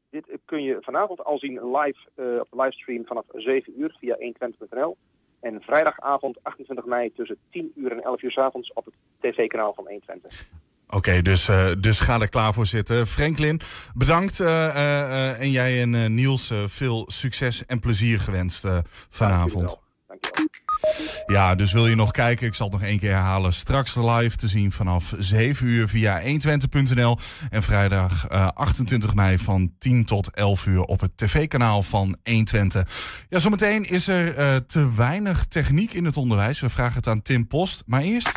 Dit kun je vanavond al zien live op de livestream vanaf 7 uur via 120.nl. En vrijdagavond 28 mei tussen 10 uur en 11 uur s avonds op het tv-kanaal van 120. Oké, dus, eh, dus ga er klaar voor zitten. Franklin, bedankt. eh, eh, en jij en Niels, veel succes en plezier gewenst vanavond. Ja, dus wil je nog kijken? Ik zal het nog één keer herhalen. Straks live te zien vanaf 7 uur via 120.nl. En vrijdag eh, 28 mei van 10 tot 11 uur op het tv-kanaal van 120. Ja, zometeen is er te weinig techniek in het onderwijs. We vragen het aan Tim Post. Maar eerst...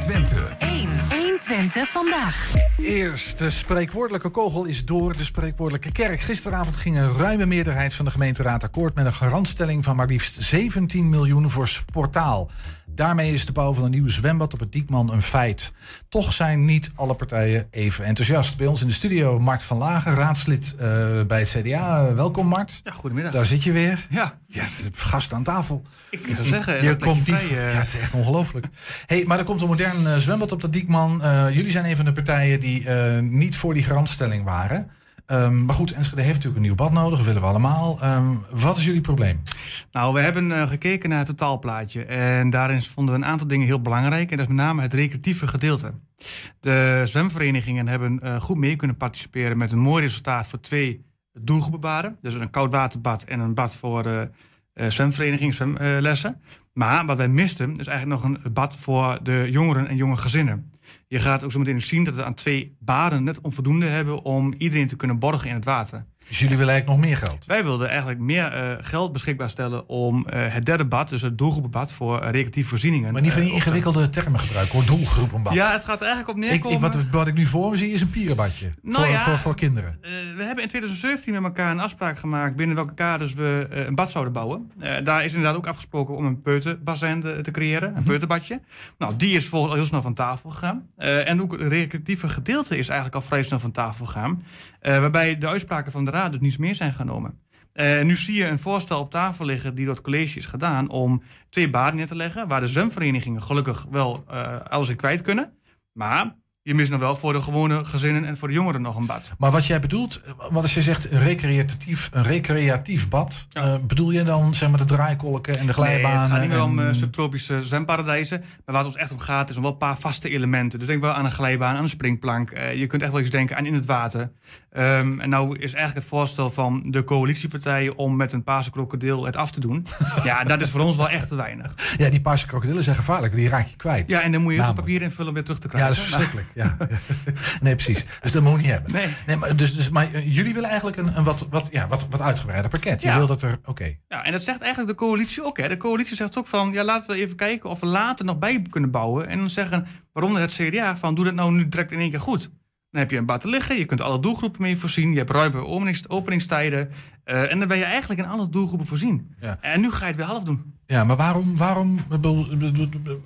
120. 1. 120 vandaag. Eerst, de spreekwoordelijke kogel is door de spreekwoordelijke kerk. Gisteravond ging een ruime meerderheid van de gemeenteraad akkoord met een garantstelling van maar liefst 17 miljoen voor Sportaal. Daarmee is de bouw van een nieuw zwembad op het Diekman een feit. Toch zijn niet alle partijen even enthousiast. Bij ons in de studio Mart van Lagen, raadslid eh, bij het CDA. Welkom Mart. Ja, goedemiddag. Daar zit je weer. Ja. Yes, gast aan tafel. Ik zou zeggen, je komt niet. vrij, eh. Ja, het is echt ongelooflijk. Hey, maar er komt een modern eh, zwembad op de Diekman. Eh, jullie zijn een van de partijen die eh, niet voor die garantstelling waren. Ehm, maar goed, Enschede heeft natuurlijk een nieuw bad nodig. Dat willen we allemaal. Ehm, wat is jullie probleem? Nou, we hebben eh, gekeken naar het totaalplaatje. En daarin vonden we een aantal dingen heel belangrijk. En dat is met name het recreatieve gedeelte. De zwemverenigingen hebben goed mee kunnen participeren met een mooi resultaat voor twee doelgroepenbaden. Dus een koudwaterbad en een bad voor eh, zwemverenigingen, zwemlessen. maar wat wij misten is eigenlijk nog een bad voor de jongeren en jonge gezinnen. Je gaat ook zo meteen zien dat we aan twee baden net onvoldoende hebben om iedereen te kunnen borgen in het water. Dus jullie willen eigenlijk nog meer geld? Wij wilden eigenlijk meer eh, geld beschikbaar stellen om eh, het derde bad, dus het doelgroepenbad voor eh, recreatieve voorzieningen. Maar niet van die ingewikkelde termen gebruiken hoor. Doelgroepenbad. Ja, het gaat eigenlijk op neerkomen. ik, wat, wat ik nu voor me zie is een pierenbadje. Nou voor, ja, voor, voor kinderen. We hebben in 2017 met elkaar een afspraak gemaakt binnen welke kaders we een bad zouden bouwen. Daar is inderdaad ook afgesproken om een peuterbassin te, creëren, Mhm. een peuterbadje. Nou, die is vervolgens al heel snel van tafel gegaan. En ook het recreatieve gedeelte is eigenlijk al vrij snel van tafel gegaan. Waarbij de uitspraken van de dus niets meer zijn genomen. Eh, nu zie je een voorstel op tafel liggen die door het college is gedaan om twee baden neer te leggen. Waar de zwemverenigingen gelukkig wel eh, alles in kwijt kunnen. Maar je mist nog wel voor de gewone gezinnen en voor de jongeren nog een bad. Maar wat jij bedoelt, wat als je zegt een recreatief, een recreatief bad, eh, bedoel je dan zeg maar de draaikolken en de glijbanen? Nee, het gaat niet meer om eh, subtropische zwemparadijzen. Maar waar het ons echt om gaat, is om wel een paar vaste elementen. Dus denk wel aan een glijbaan, aan een springplank. Eh, je kunt echt wel eens denken aan in het water. Ehm, en nou is eigenlijk het voorstel van de coalitiepartijen om met een paarse krokodil het af te doen. ja, dat is voor ons wel echt te weinig. Ja, die paarse krokodillen zijn gevaarlijk, die raak je kwijt. Ja, en dan moet je Namelijk. papier invullen om weer terug te Ja, krijgen. dat is verschrikkelijk. Ja. nee, precies. Dus dat moet je niet hebben. Nee. maar, dus, dus, maar eh, jullie willen eigenlijk een, een wat, wat, ja, wat, wat uitgebreider pakket. Je wil dat er, oké. Ja, en dat zegt eigenlijk de coalitie ook. Hè. De coalitie zegt ook van, ja, laten we even kijken of we later nog bij kunnen bouwen. En dan zeggen, waaronder het CDA, van doe dat nou nu direct in één keer goed. Dan heb je een bad te liggen, je kunt alle doelgroepen mee voorzien. Je hebt ruime openings, openingstijden. eh, en dan ben je eigenlijk in alle doelgroepen voorzien. Ja. En nu ga je het weer half doen. Ja, maar waarom, waarom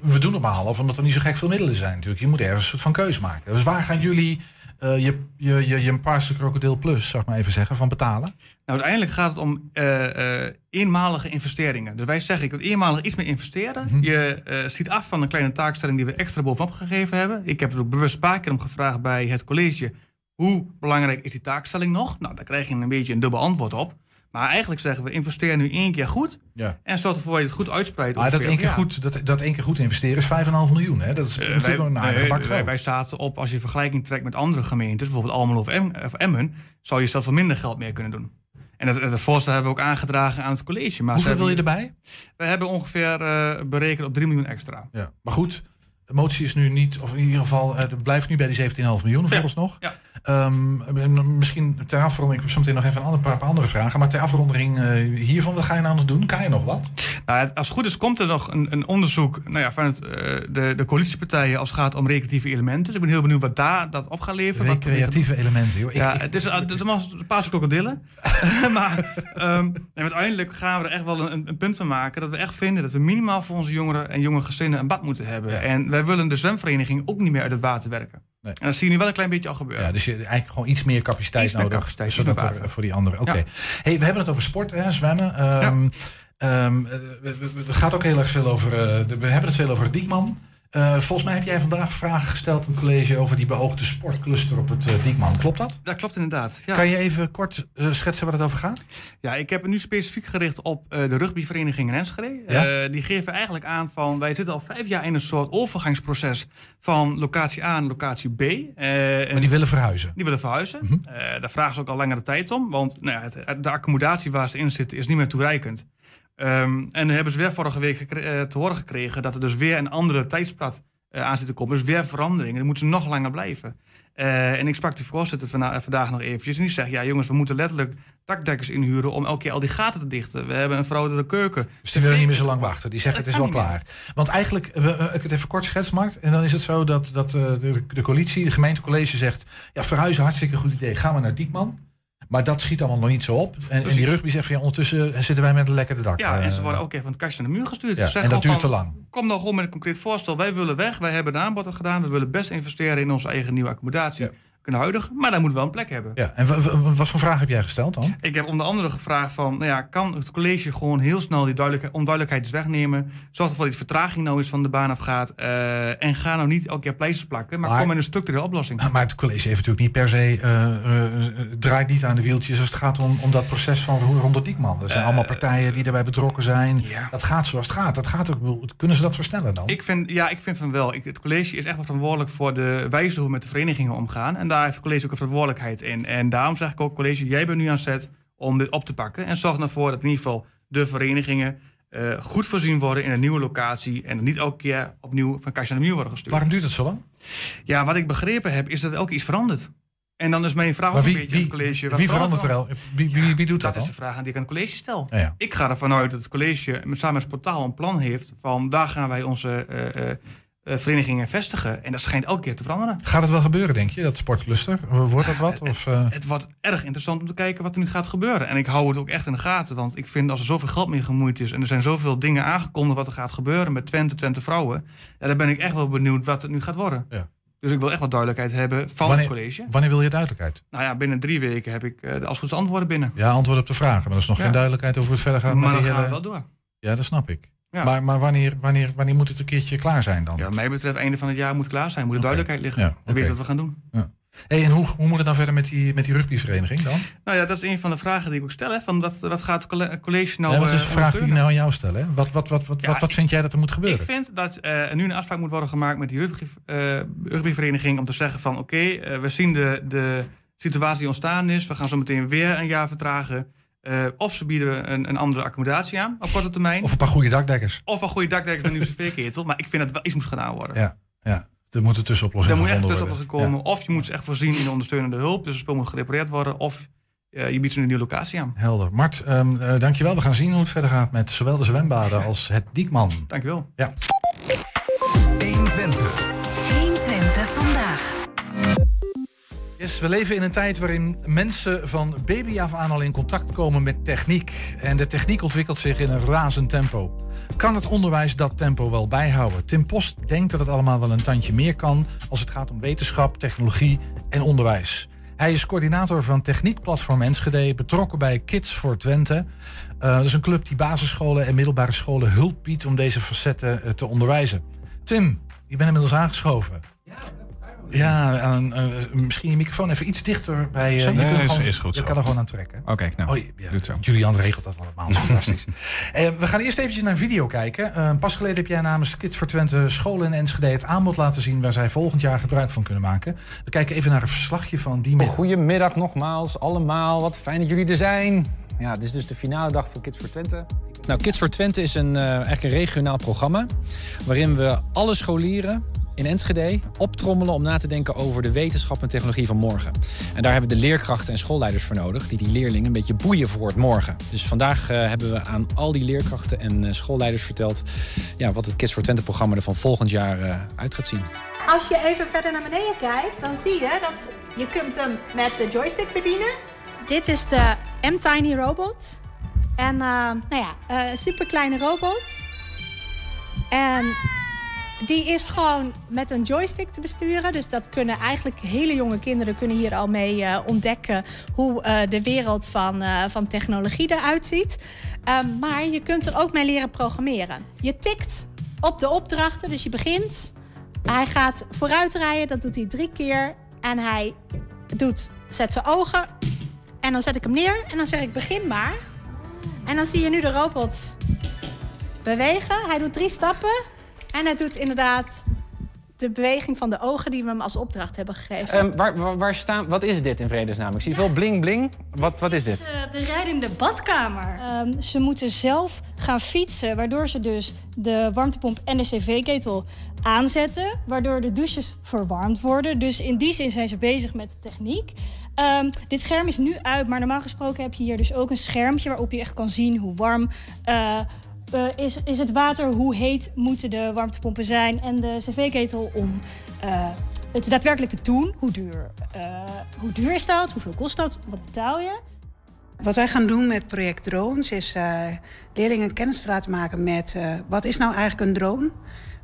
we doen het maar half, omdat er niet zo gek veel middelen zijn natuurlijk. Je moet ergens een soort van keus maken. Dus waar gaan jullie eh, je, je, je, je paarse krokodil plus, zou ik maar even zeggen, van betalen? Nou, uiteindelijk gaat het om eh, eh, eenmalige investeringen. Dus wij zeggen, ik wil eenmalig iets meer investeren. Mhm. Je ziet af van een kleine taakstelling die we extra bovenop gegeven hebben. Ik heb er ook bewust een paar keer om gevraagd bij het college. Hoe belangrijk is die taakstelling nog? Nou, daar krijg je een beetje een dubbel antwoord op. Maar eigenlijk zeggen we, investeer nu één keer goed. Ja. En zorg ervoor dat je het goed uitspreidt. Maar dat één, keer goed, dat, dat één keer goed investeren is 5,5 miljoen. Hè? Dat is Eh, natuurlijk wij, een bak wij, geld. wij zaten op, als je vergelijking trekt met andere gemeentes, bijvoorbeeld Almelo of, Em, of Emmen, zou je zelfs voor minder geld meer kunnen doen. En dat, dat voorstel hebben we ook aangedragen aan het college. Maar Hoeveel wil je erbij? We hebben ongeveer eh, berekend op 3 miljoen extra. Ja. Maar goed, De motie is nu niet, of in ieder geval, eh, het blijft nu bij die 17,5 miljoen vooralsnog. ja. Ehm, en misschien ter afronding, ik heb zo meteen nog even een ander, paar, andere vragen. Maar ter afronding eh, hiervan, wat ga je nou nog doen? Kan je nog wat? Nou, als het goed is, komt er nog een, een onderzoek nou ja, van het, eh, de, de coalitiepartijen als het gaat om recreatieve elementen. Dus ik ben heel benieuwd wat daar dat op gaat leveren. wat- Recreatieve elementen. Joh. Ja, ik- het is, het allemaal een paar krokodillen. maar ehm, en uiteindelijk gaan we er echt wel een, een punt van maken dat we echt vinden dat we minimaal voor onze jongeren en jonge gezinnen een bad moeten hebben. En wij willen de zwemvereniging ook niet meer uit het water werken. Nee. En dat zie je nu wel een klein beetje al gebeuren. Ja, dus je eigenlijk gewoon iets meer capaciteit Iets meer nodig. capaciteit, zodat er, water. voor die anderen. Oké. Ja. Hey, we hebben het over sport, hè, zwemmen. Ehm ehm, eh, we- we- het gaat ook heel erg veel over. eh, de- we hebben het veel over Diekman. Eh, volgens mij heb jij vandaag vragen gesteld in het college over die beoogde sportcluster op het eh, Diekman. Klopt dat? Dat klopt inderdaad. Ja. Kan je even kort eh, schetsen waar het over gaat? Ja, ik heb het nu specifiek gericht op de rugbyvereniging in Enschede. Ja? Die geven eigenlijk aan van wij zitten al vijf jaar in een soort overgangsproces van locatie A naar locatie B. Maar die willen verhuizen. Die willen verhuizen. Eh, daar vragen ze ook al langere tijd om, want nou ja, het- de accommodatie waar ze in zitten is niet meer toereikend. Ehm, en dan hebben ze weer vorige week eh, te horen gekregen dat er dus weer een andere tijdsplat eh, aan zit te komen. Dus weer veranderingen. Dan moeten ze nog langer blijven. Eh, en ik sprak de voorzitter vandaag nog eventjes. En die zegt, ja jongens, we moeten letterlijk dakdekkers inhuren om elke keer al die gaten te dichten. We hebben een verouderde keuken. Dus die willen niet meer zo lang wachten. Die zeggen het is wel klaar. Want eigenlijk, ik het even kort schets. En dan is het zo dat, dat de, de coalitie, de gemeentecollege zegt... ja, verhuizen, hartstikke goed idee. Gaan we naar Diekman. Maar dat schiet allemaal nog niet zo op. En, en die rugby zegt van ja, ondertussen zitten wij met een lekkere dak. Ja, en ze Eh, worden ook even van het kastje naar de muur gestuurd. Ja, en dat duurt van, te lang. Kom nou gewoon met een concreet voorstel. Wij willen weg. Wij hebben een aanbod gedaan. We willen best investeren in onze eigen nieuwe accommodatie. Kunnen huidigen. Maar daar moet wel een plek hebben. Ja, en wa- wa- wat voor vraag heb jij gesteld dan? Ik heb onder andere gevraagd van, nou ja, kan het college gewoon heel snel die duidelijke, onduidelijkheid eens wegnemen? Zorg ervoor dat die vertraging nou eens van de baan afgaat. eh en ga nou niet elke keer pleisters plakken, maar, Maar- kom met een structurele oplossing. Maar het college heeft natuurlijk niet per se, eh, eh, draait niet aan de wieltjes als het gaat om, om dat proces van Ro- rond de Diekman. Er zijn allemaal partijen die daarbij betrokken zijn. Dat gaat zoals het gaat. Dat gaat ook, kunnen ze dat versnellen dan? Ik vind, ja, ik vind van wel. Ik, het college is echt wel verantwoordelijk voor de wijze hoe we met de verenigingen omgaan. En daar heeft het college ook een verantwoordelijkheid in. En daarom zeg ik ook, college, jij bent nu aan zet om dit op te pakken. En zorg ervoor dat in ieder geval de verenigingen eh, goed voorzien worden in een nieuwe locatie. En niet elke keer opnieuw van kastje naar muur worden gestuurd. Waarom duurt het zo lang? Ja, wat ik begrepen heb, is dat er ook iets verandert. En dan is mijn vraag Maar ook wie- een beetje aan het college. wie verandert er al? Wie- wie- wie doet dat Dat is de vraag aan die ik aan het college stel. Ja, ja. Ik ga ervan uit dat het college samen met het portaal een plan heeft... van daar gaan wij onze eh, eh, verenigingen vestigen. En dat schijnt elke keer te veranderen. Gaat het wel gebeuren, denk je, dat sportcluster? Wordt dat wat? Of, eh, Het wordt erg interessant om te kijken wat er nu gaat gebeuren. En ik hou het ook echt in de gaten. Want ik vind als er zoveel geld mee gemoeid is... en er zijn zoveel dingen aangekondigd wat er gaat gebeuren... met Twente, Twente Vrouwen... Ja, dan ben ik echt wel benieuwd wat het nu gaat worden. Ja. Dus ik wil echt wat duidelijkheid hebben van wanneer, het college. wanneer wil je duidelijkheid? Nou ja, binnen drie weken heb ik eh, de als goed antwoorden binnen. Ja, antwoord op de vragen. Maar er is nog Ja. geen duidelijkheid over hoe het verder gaat Maar met die gaan we hele... wel door. Ja, dat snap ik. Ja. Maar, maar wanneer, wanneer, wanneer moet het een keertje klaar zijn dan? Ja, wat mij betreft, einde van het jaar moet het klaar zijn. Moet er duidelijkheid liggen. Ja, We oké. weten wat we gaan doen. Ja. Hey, en hoe, hoe moet het dan verder met die, met die rugbyvereniging dan? Nou ja, dat is een van de vragen die ik ook stel. Hè, van wat, wat gaat het colle- college nou ja, wat is eh, de vraag die ik nou aan jou stel? Hè? Wat, wat, wat, wat, Ja, wat, wat vind jij dat er moet gebeuren? Ik vind dat eh, er nu een afspraak moet worden gemaakt met die rugby, eh, rugbyvereniging... om te zeggen van oké, eh, we zien de, de situatie die ontstaan is. We gaan zo meteen weer een jaar vertragen. Eh, of ze bieden een, een andere accommodatie aan op korte termijn. Of een paar goede dakdekkers. Of een goede dakdekkers met een nieuwe cv-ketel. Maar ik vind dat wel iets moet gedaan worden. Ja, ja. Er moeten tussenoplossingen Er moet echt gevonden tussenoplossing worden. komen. Of je moet ze echt voorzien in ondersteunende hulp. Dus het spul moet gerepareerd worden. Of eh, je biedt ze een nieuwe locatie aan. Helder. Mart, ehm eh, dankjewel. We gaan zien hoe het verder gaat met zowel de zwembaden als het Diekman. Dankjewel. Ja. 120. 120 vandaag. Yes, we leven in een tijd waarin mensen van baby af aan al in contact komen met techniek. En de techniek ontwikkelt zich in een razend tempo. Kan het onderwijs dat tempo wel bijhouden? Tim Post denkt dat het allemaal wel een tandje meer kan als het gaat om wetenschap, technologie en onderwijs. Hij is coördinator van Techniekplatform Enschede, betrokken bij Kids voor Twente. Eh, dat is een club die basisscholen en middelbare scholen hulp biedt om deze facetten eh, te onderwijzen. Tim, je bent inmiddels aangeschoven. Ja, aan, eh, misschien je microfoon even iets dichter bij. eh, Zo? je Nee, kunt is- gewoon- is goed Je zo. kan er gewoon aan trekken. Oké, nou, Oh, ja, doe het zo. Julian regelt dat allemaal. Fantastisch. Eh, we gaan eerst eventjes naar een video kijken. Pas geleden heb jij namens Kids voor Twente scholen in Enschede het aanbod laten zien waar zij volgend jaar gebruik van kunnen maken. We kijken even naar een verslagje van die middag. Goedemiddag nogmaals, allemaal. Wat fijn dat jullie er zijn. Ja, het is dus de finale dag van Kids voor Twente. Nou, Kids voor Twente is een, eh, eigenlijk een regionaal programma... waarin we alle scholieren in Enschede optrommelen om na te denken over de wetenschap en technologie van morgen. En daar hebben de leerkrachten en schoolleiders voor nodig die die leerlingen een beetje boeien voor het morgen. Dus vandaag eh, hebben we aan al die leerkrachten en eh, schoolleiders verteld ja, wat het Kids for Twente programma er van volgend jaar eh, uit gaat zien. Als je even verder naar beneden kijkt, dan zie je dat je kunt hem met de joystick bedienen. Dit is de M-Tiny Robot. En nou ja, super kleine robot. En die is gewoon met een joystick te besturen. Dus dat kunnen eigenlijk hele jonge kinderen kunnen hier al mee uh, ontdekken hoe de wereld van, van technologie eruit ziet. Ehm, maar je kunt er ook mee leren programmeren. Je tikt op de opdrachten, dus je begint. Hij gaat vooruit rijden, dat doet hij drie keer. En hij doet, zet zijn ogen. En dan zet ik hem neer en dan zeg ik begin maar. En dan zie je nu de robot bewegen. Hij doet drie stappen. En hij doet inderdaad de beweging van de ogen die we hem als opdracht hebben gegeven. Um, waar, waar, waar, staan, wat is dit in vredesnaam? Ik zie veel bling bling. Wat, wat is dit? Uh, de rijdende badkamer. Um, ze moeten zelf gaan fietsen, waardoor ze dus de warmtepomp en de cv-ketel aanzetten, waardoor de douches verwarmd worden. Dus in die zin zijn ze bezig met de techniek. Um, dit scherm is nu uit, maar normaal gesproken heb je hier dus ook een schermpje waarop je echt kan zien hoe warm uh, uh, is, is het water, hoe heet moeten de warmtepompen zijn en de cv-ketel om uh, het daadwerkelijk te doen. Hoe duur, hoe duur is dat? Hoeveel kost dat? Wat betaal je? Wat wij gaan doen met project Drones is leerlingen kennis te laten maken met wat is nou eigenlijk een drone?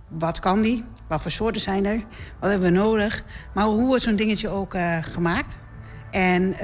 Wat kan die? Wat voor soorten zijn er? Wat hebben we nodig? Maar hoe wordt zo'n dingetje ook gemaakt? En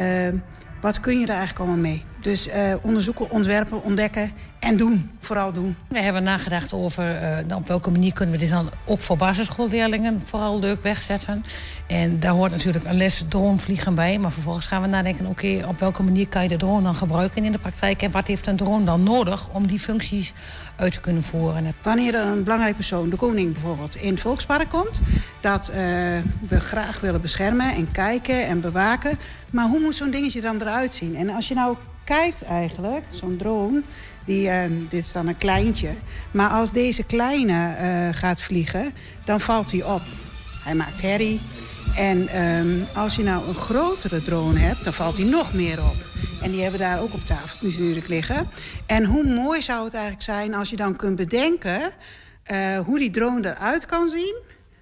wat kun je er eigenlijk allemaal mee? Dus onderzoeken, ontwerpen, ontdekken en doen. Vooral doen. We hebben nagedacht over uh, op welke manier kunnen we dit dan ook voor basisschoolleerlingen vooral leuk wegzetten. En daar hoort natuurlijk een les dronevliegen bij. Maar vervolgens gaan we nadenken, oké, okay, op welke manier kan je de drone dan gebruiken in de praktijk? En wat heeft een drone dan nodig om die functies uit te kunnen voeren? Wanneer er een belangrijk persoon, de koning bijvoorbeeld, in het Volkspark komt, dat uh, we graag willen beschermen en kijken en bewaken. Maar hoe moet zo'n dingetje dan eruit zien? En als je nou kijkt eigenlijk, zo'n drone, die, uh, dit is dan een kleintje. Maar als deze kleine uh, gaat vliegen, dan valt hij op. Hij maakt herrie. En um, als je nou een grotere drone hebt, dan valt hij nog meer op. En die hebben daar ook op tafel natuurlijk liggen. En hoe mooi zou het eigenlijk zijn als je dan kunt bedenken... Uh, hoe die drone eruit kan zien...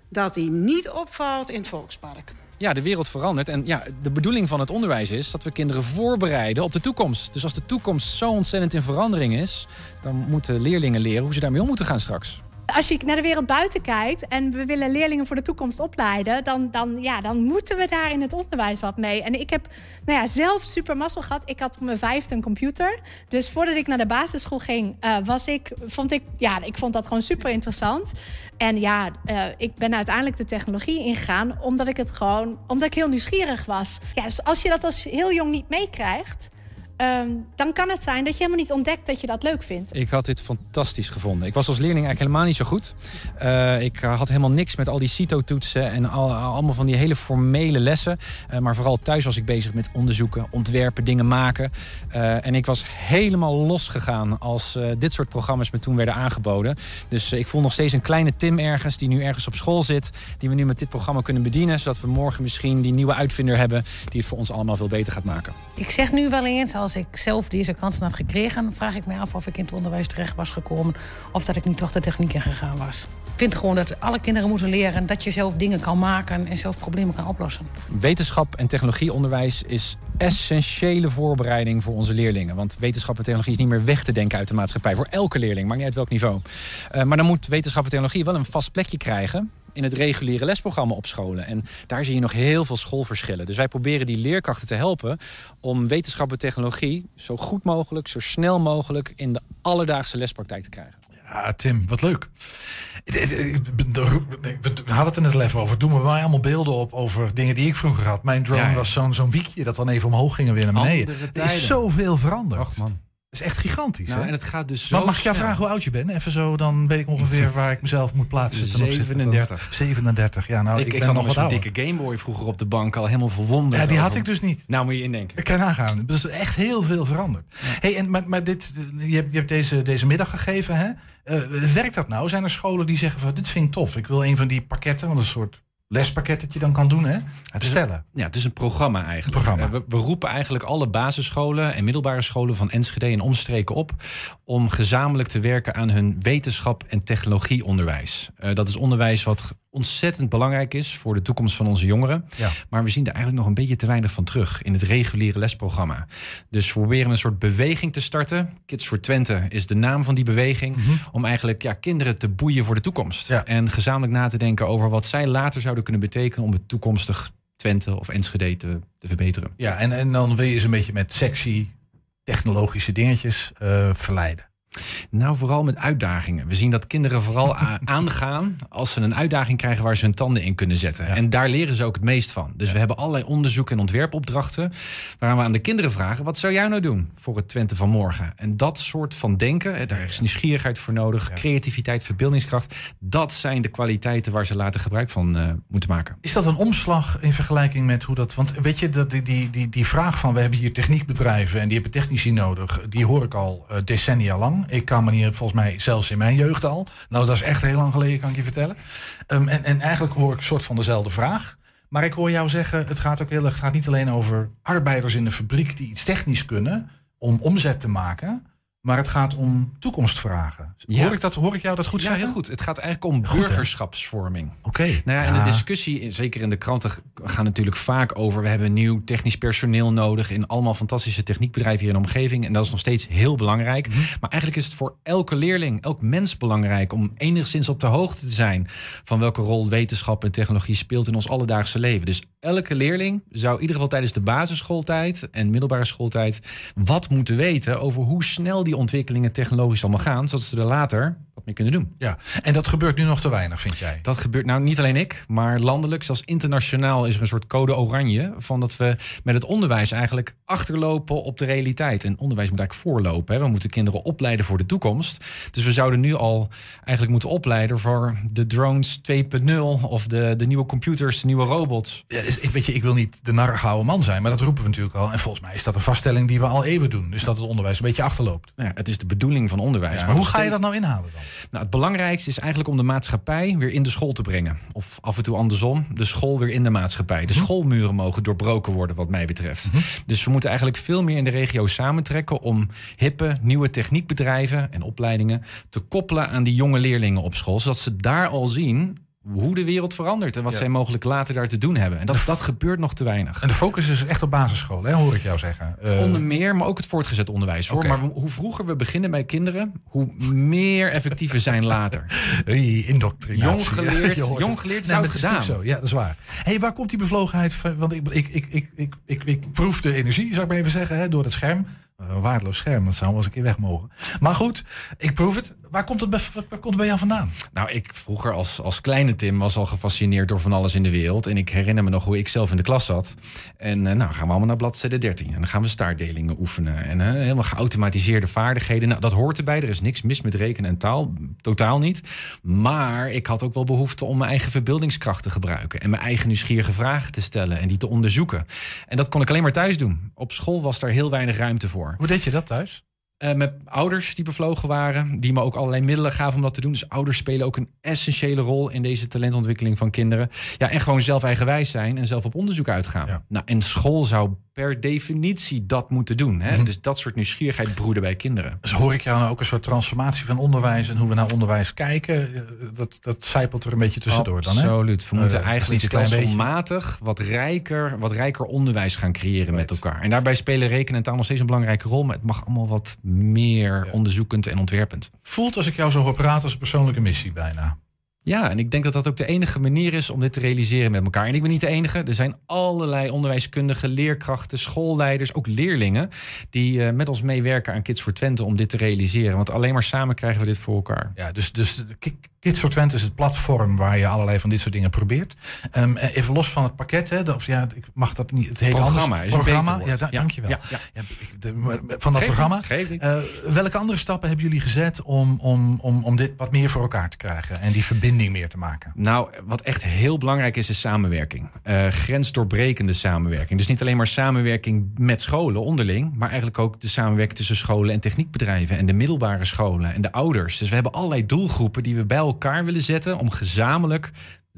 dat hij niet opvalt in het Volkspark ja, de wereld verandert. En ja, de bedoeling van het onderwijs is dat we kinderen voorbereiden op de toekomst. Dus als de toekomst zo ontzettend in verandering is, dan moeten leerlingen leren hoe ze daarmee om moeten gaan straks. Als je naar de wereld buiten kijkt en we willen leerlingen voor de toekomst opleiden, dan, dan, ja, dan moeten we daar in het onderwijs wat mee. En ik heb nou ja, zelf super mazzel gehad. Ik had op mijn vijfde een computer. Dus voordat ik naar de basisschool ging, uh, was ik, vond ik, ja, ik vond dat gewoon super interessant. En ja, uh, ik ben uiteindelijk de technologie ingegaan omdat ik het gewoon, omdat ik heel nieuwsgierig was. Ja, dus als je dat als heel jong niet meekrijgt. Um, dan kan het zijn dat je helemaal niet ontdekt dat je dat leuk vindt. Ik had dit fantastisch gevonden. Ik was als leerling eigenlijk helemaal niet zo goed. Uh, ik had helemaal niks met al die CITO-toetsen en al, allemaal van die hele formele lessen. Uh, maar vooral thuis was ik bezig met onderzoeken, ontwerpen, dingen maken. Uh, en ik was helemaal losgegaan als dit soort programma's me toen werden aangeboden. Dus ik voel nog steeds een kleine Tim ergens die nu ergens op school zit. Die we nu met dit programma kunnen bedienen. Zodat we morgen misschien die nieuwe uitvinder hebben die het voor ons allemaal veel beter gaat maken. Ik zeg nu wel eens, als ik zelf deze kansen had gekregen, vraag ik me af of ik in het onderwijs terecht was gekomen. Of dat ik niet toch de techniek in gegaan was. Ik vind gewoon dat alle kinderen moeten leren dat je zelf dingen kan maken en zelf problemen kan oplossen. Wetenschap en technologieonderwijs is essentiële voorbereiding voor onze leerlingen. Want wetenschap en technologie is niet meer weg te denken uit de maatschappij. Voor elke leerling, maakt niet uit welk niveau. Uh, maar dan moet wetenschap en technologie wel een vast plekje krijgen in het reguliere lesprogramma op scholen. En daar zie je nog heel veel schoolverschillen. Dus wij proberen die leerkrachten te helpen om wetenschap en technologie zo goed mogelijk, zo snel mogelijk in de alledaagse lespraktijk te krijgen. Ja, Tim, wat leuk. We hadden het er net al even over. Doen we wel allemaal beelden op over dingen die ik vroeger had. Mijn drone Ja, ja. was zo'n zo'n wiekje dat dan even omhoog ging en weer naar beneden. Er is zoveel veranderd. Ach man. Is echt gigantisch. Nou, hè? en het gaat dus Maar zo mag ik jou snel. vragen hoe oud je bent? Even zo, dan weet ik ongeveer waar ik mezelf moet plaatsen. ten opzichte van- 37. 37, ja. Nou, ik, ik, ik, ben nog wat ouder. dikke Gameboy vroeger op de bank al helemaal verwonderd. Ja, die had ik dus niet. Nou moet je indenken. Ik kan nagaan. Dus er is echt heel veel veranderd. Hey, en, maar, maar dit, je hebt, je hebt deze, deze middag gegeven. Hè? Eh, werkt dat nou? Zijn er scholen die zeggen van dit vind ik tof. Ik wil een van die pakketten, want een soort lespakket dat je dan kan doen. Hè? Het is, Stellen. ja, het is een programma eigenlijk. Programma. Eh, We, we roepen eigenlijk alle basisscholen en middelbare scholen van Enschede en omstreken op om gezamenlijk te werken aan hun wetenschap en technologieonderwijs. Eh, dat is onderwijs wat ontzettend belangrijk is voor de toekomst van onze jongeren. Ja. Maar we zien er eigenlijk nog een beetje te weinig van terug in het reguliere lesprogramma. Dus we proberen een soort beweging te starten. Kids for Twente is de naam van die beweging. Om eigenlijk ja, kinderen te boeien voor de toekomst. En gezamenlijk na te denken over wat zij later zouden kunnen betekenen om het toekomstig Twente of Enschede te, te verbeteren. Ja, en, en dan wil je ze een beetje met sexy technologische dingetjes eh, verleiden. Nou, vooral met uitdagingen. We zien dat kinderen vooral aangaan als ze een uitdaging krijgen waar ze hun tanden in kunnen zetten. En daar leren ze ook het meest van. Dus we hebben allerlei onderzoek- en ontwerpopdrachten waar we aan de kinderen vragen: wat zou jij nou doen voor het Twente van morgen? En dat soort van denken, daar is nieuwsgierigheid voor nodig, creativiteit, verbeeldingskracht. Dat zijn de kwaliteiten waar ze later gebruik van eh, moeten maken. Is dat een omslag in vergelijking met hoe dat... Want weet je, dat die, die, die, die vraag van... we hebben hier techniekbedrijven en die hebben technici nodig... die hoor ik al eh, decennia lang. Ik kan me hier volgens mij zelfs in mijn jeugd al. Nou, dat is echt heel lang geleden, kan ik je vertellen. Ehm, en, en eigenlijk hoor ik een soort van dezelfde vraag. Maar ik hoor jou zeggen, het gaat ook heel erg... gaat niet alleen over arbeiders in de fabriek... die iets technisch kunnen om omzet te maken... maar het gaat om toekomstvragen. Ja. Hoor, ik dat, hoor ik jou dat goed ja, zeggen? heel goed. Het gaat eigenlijk om Goed, burgerschapsvorming. Oké. Nou ja, en Ja. de discussie, zeker in de kranten, gaan natuurlijk vaak over... we hebben nieuw technisch personeel nodig... in allemaal fantastische techniekbedrijven hier in de omgeving. En dat is nog steeds heel belangrijk. Mhm. Maar eigenlijk is het voor elke leerling, elk mens belangrijk... om enigszins op de hoogte te zijn... van welke rol wetenschap en technologie speelt in ons alledaagse leven. Dus elke leerling zou in ieder geval tijdens de basisschooltijd... en middelbare schooltijd wat moeten weten... over hoe snel die ontwikkelingen technologisch allemaal gaan... zodat ze er later wat mee kunnen doen. Ja, en dat gebeurt nu nog te weinig, vind jij? Dat gebeurt nou niet alleen ik, maar landelijk, zelfs internationaal is er een soort code oranje. Van dat we met het onderwijs eigenlijk achterlopen op de realiteit. En onderwijs moet eigenlijk voorlopen. Hè. We moeten kinderen opleiden voor de toekomst. Dus we zouden nu al eigenlijk moeten opleiden voor de drones 2.0 of de, de nieuwe computers, de nieuwe robots. Ja, dus ik, weet je, ik wil niet de narige man zijn, maar dat roepen we natuurlijk al. En volgens mij is dat een vaststelling die we al eeuwen doen. Dus dat het onderwijs een beetje achterloopt. Ja, het is de bedoeling van onderwijs. Ja, maar hoe ga je dat nou inhalen dan? Nou, het belangrijkste is eigenlijk om de maatschappij weer in de school te brengen. Of af en toe andersom, de school weer in de maatschappij. De schoolmuren mogen doorbroken worden, wat mij betreft. Dus we moeten eigenlijk veel meer in de regio samentrekken om hippe, nieuwe techniekbedrijven en opleidingen te koppelen aan die jonge leerlingen op school. Zodat ze daar al zien hoe de wereld verandert en wat Ja. zij mogelijk later daar te doen hebben. En dat, dat gebeurt nog te weinig. En de focus is echt op basisschool, hè, hoor ik jou zeggen. Eh, Onder meer, maar ook het voortgezet onderwijs. Hoor. Maar hoe vroeger we beginnen bij kinderen, hoe meer effectief we zijn later. Hey, indoctrinatie. Jong geleerd, jong geleerd Nee, het gedaan. Zo. Ja, dat is waar. hey, waar komt die bevlogenheid van? Want ik, ik, ik, ik, ik, ik, ik proef de energie, zou ik maar even zeggen, hè, door het scherm. Een waardeloos scherm, dat zou wel eens een keer weg mogen. Maar goed, ik proef het. Waar komt het bij, komt bij jou vandaan? Nou, ik vroeger als, als kleine Tim was al gefascineerd door van alles in de wereld. En ik herinner me nog hoe ik zelf in de klas zat. En eh, nou gaan we allemaal naar bladzijde 13. En dan gaan we staartdelingen oefenen. En eh, helemaal geautomatiseerde vaardigheden. Nou, dat hoort erbij. Er is niks mis met rekenen en taal. Totaal niet. Maar ik had ook wel behoefte om mijn eigen verbeeldingskracht te gebruiken. En mijn eigen nieuwsgierige vragen te stellen. En die te onderzoeken. En dat kon ik alleen maar thuis doen. Op school was daar heel weinig ruimte voor. Hoe deed je dat thuis? Eh, met ouders die bevlogen waren, die me ook allerlei middelen gaven om dat te doen. Dus ouders spelen ook een essentiële rol in deze talentontwikkeling van kinderen. Ja, en gewoon zelf eigenwijs zijn en zelf op onderzoek uitgaan. Nou, en school zou per definitie dat moeten doen. Hè? Dus dat soort nieuwsgierigheid broeden bij kinderen. Dus hoor ik jou nou ook een soort transformatie van onderwijs en hoe we naar onderwijs kijken? Eh, Dat, dat zijpelt er een beetje tussendoor dan, hè? Absoluut. We moeten Eh, eigenlijk klein beetje. stelselmatig wat rijker, wat rijker onderwijs gaan creëren met elkaar. En daarbij spelen rekenen en taal nog steeds een belangrijke rol. Maar het mag allemaal wat meer onderzoekend en ontwerpend. Voelt als ik jou zo hoor praten als een persoonlijke missie bijna. Ja, en ik denk dat dat ook de enige manier is om dit te realiseren met elkaar. En ik ben niet de enige. Er zijn allerlei onderwijskundigen, leerkrachten, schoolleiders, ook leerlingen... die eh, met ons meewerken aan Kids voor Twente om dit te realiseren. Want alleen maar samen krijgen we dit voor elkaar. Ja, dus, dus Kids for Twente is het platform waar je allerlei van dit soort dingen probeert. Ehm, eh, even los van het pakket, hè, of ja, ik mag dat niet. Het heet Programma anders. is een programma. beter Ja, da- Ja, dankjewel. ja, ja. De- van dat programma. niet. Eh, welke andere stappen hebben jullie gezet om, om, om, om dit wat meer voor elkaar te krijgen en die verbinding meer te maken? Nou, wat echt heel belangrijk is, is samenwerking. Eh, grensdoorbrekende samenwerking. Dus niet alleen maar samenwerking met scholen onderling, maar eigenlijk ook de samenwerking tussen scholen en techniekbedrijven en de middelbare scholen en de ouders. Dus we hebben allerlei doelgroepen die we bij elkaar willen zetten om gezamenlijk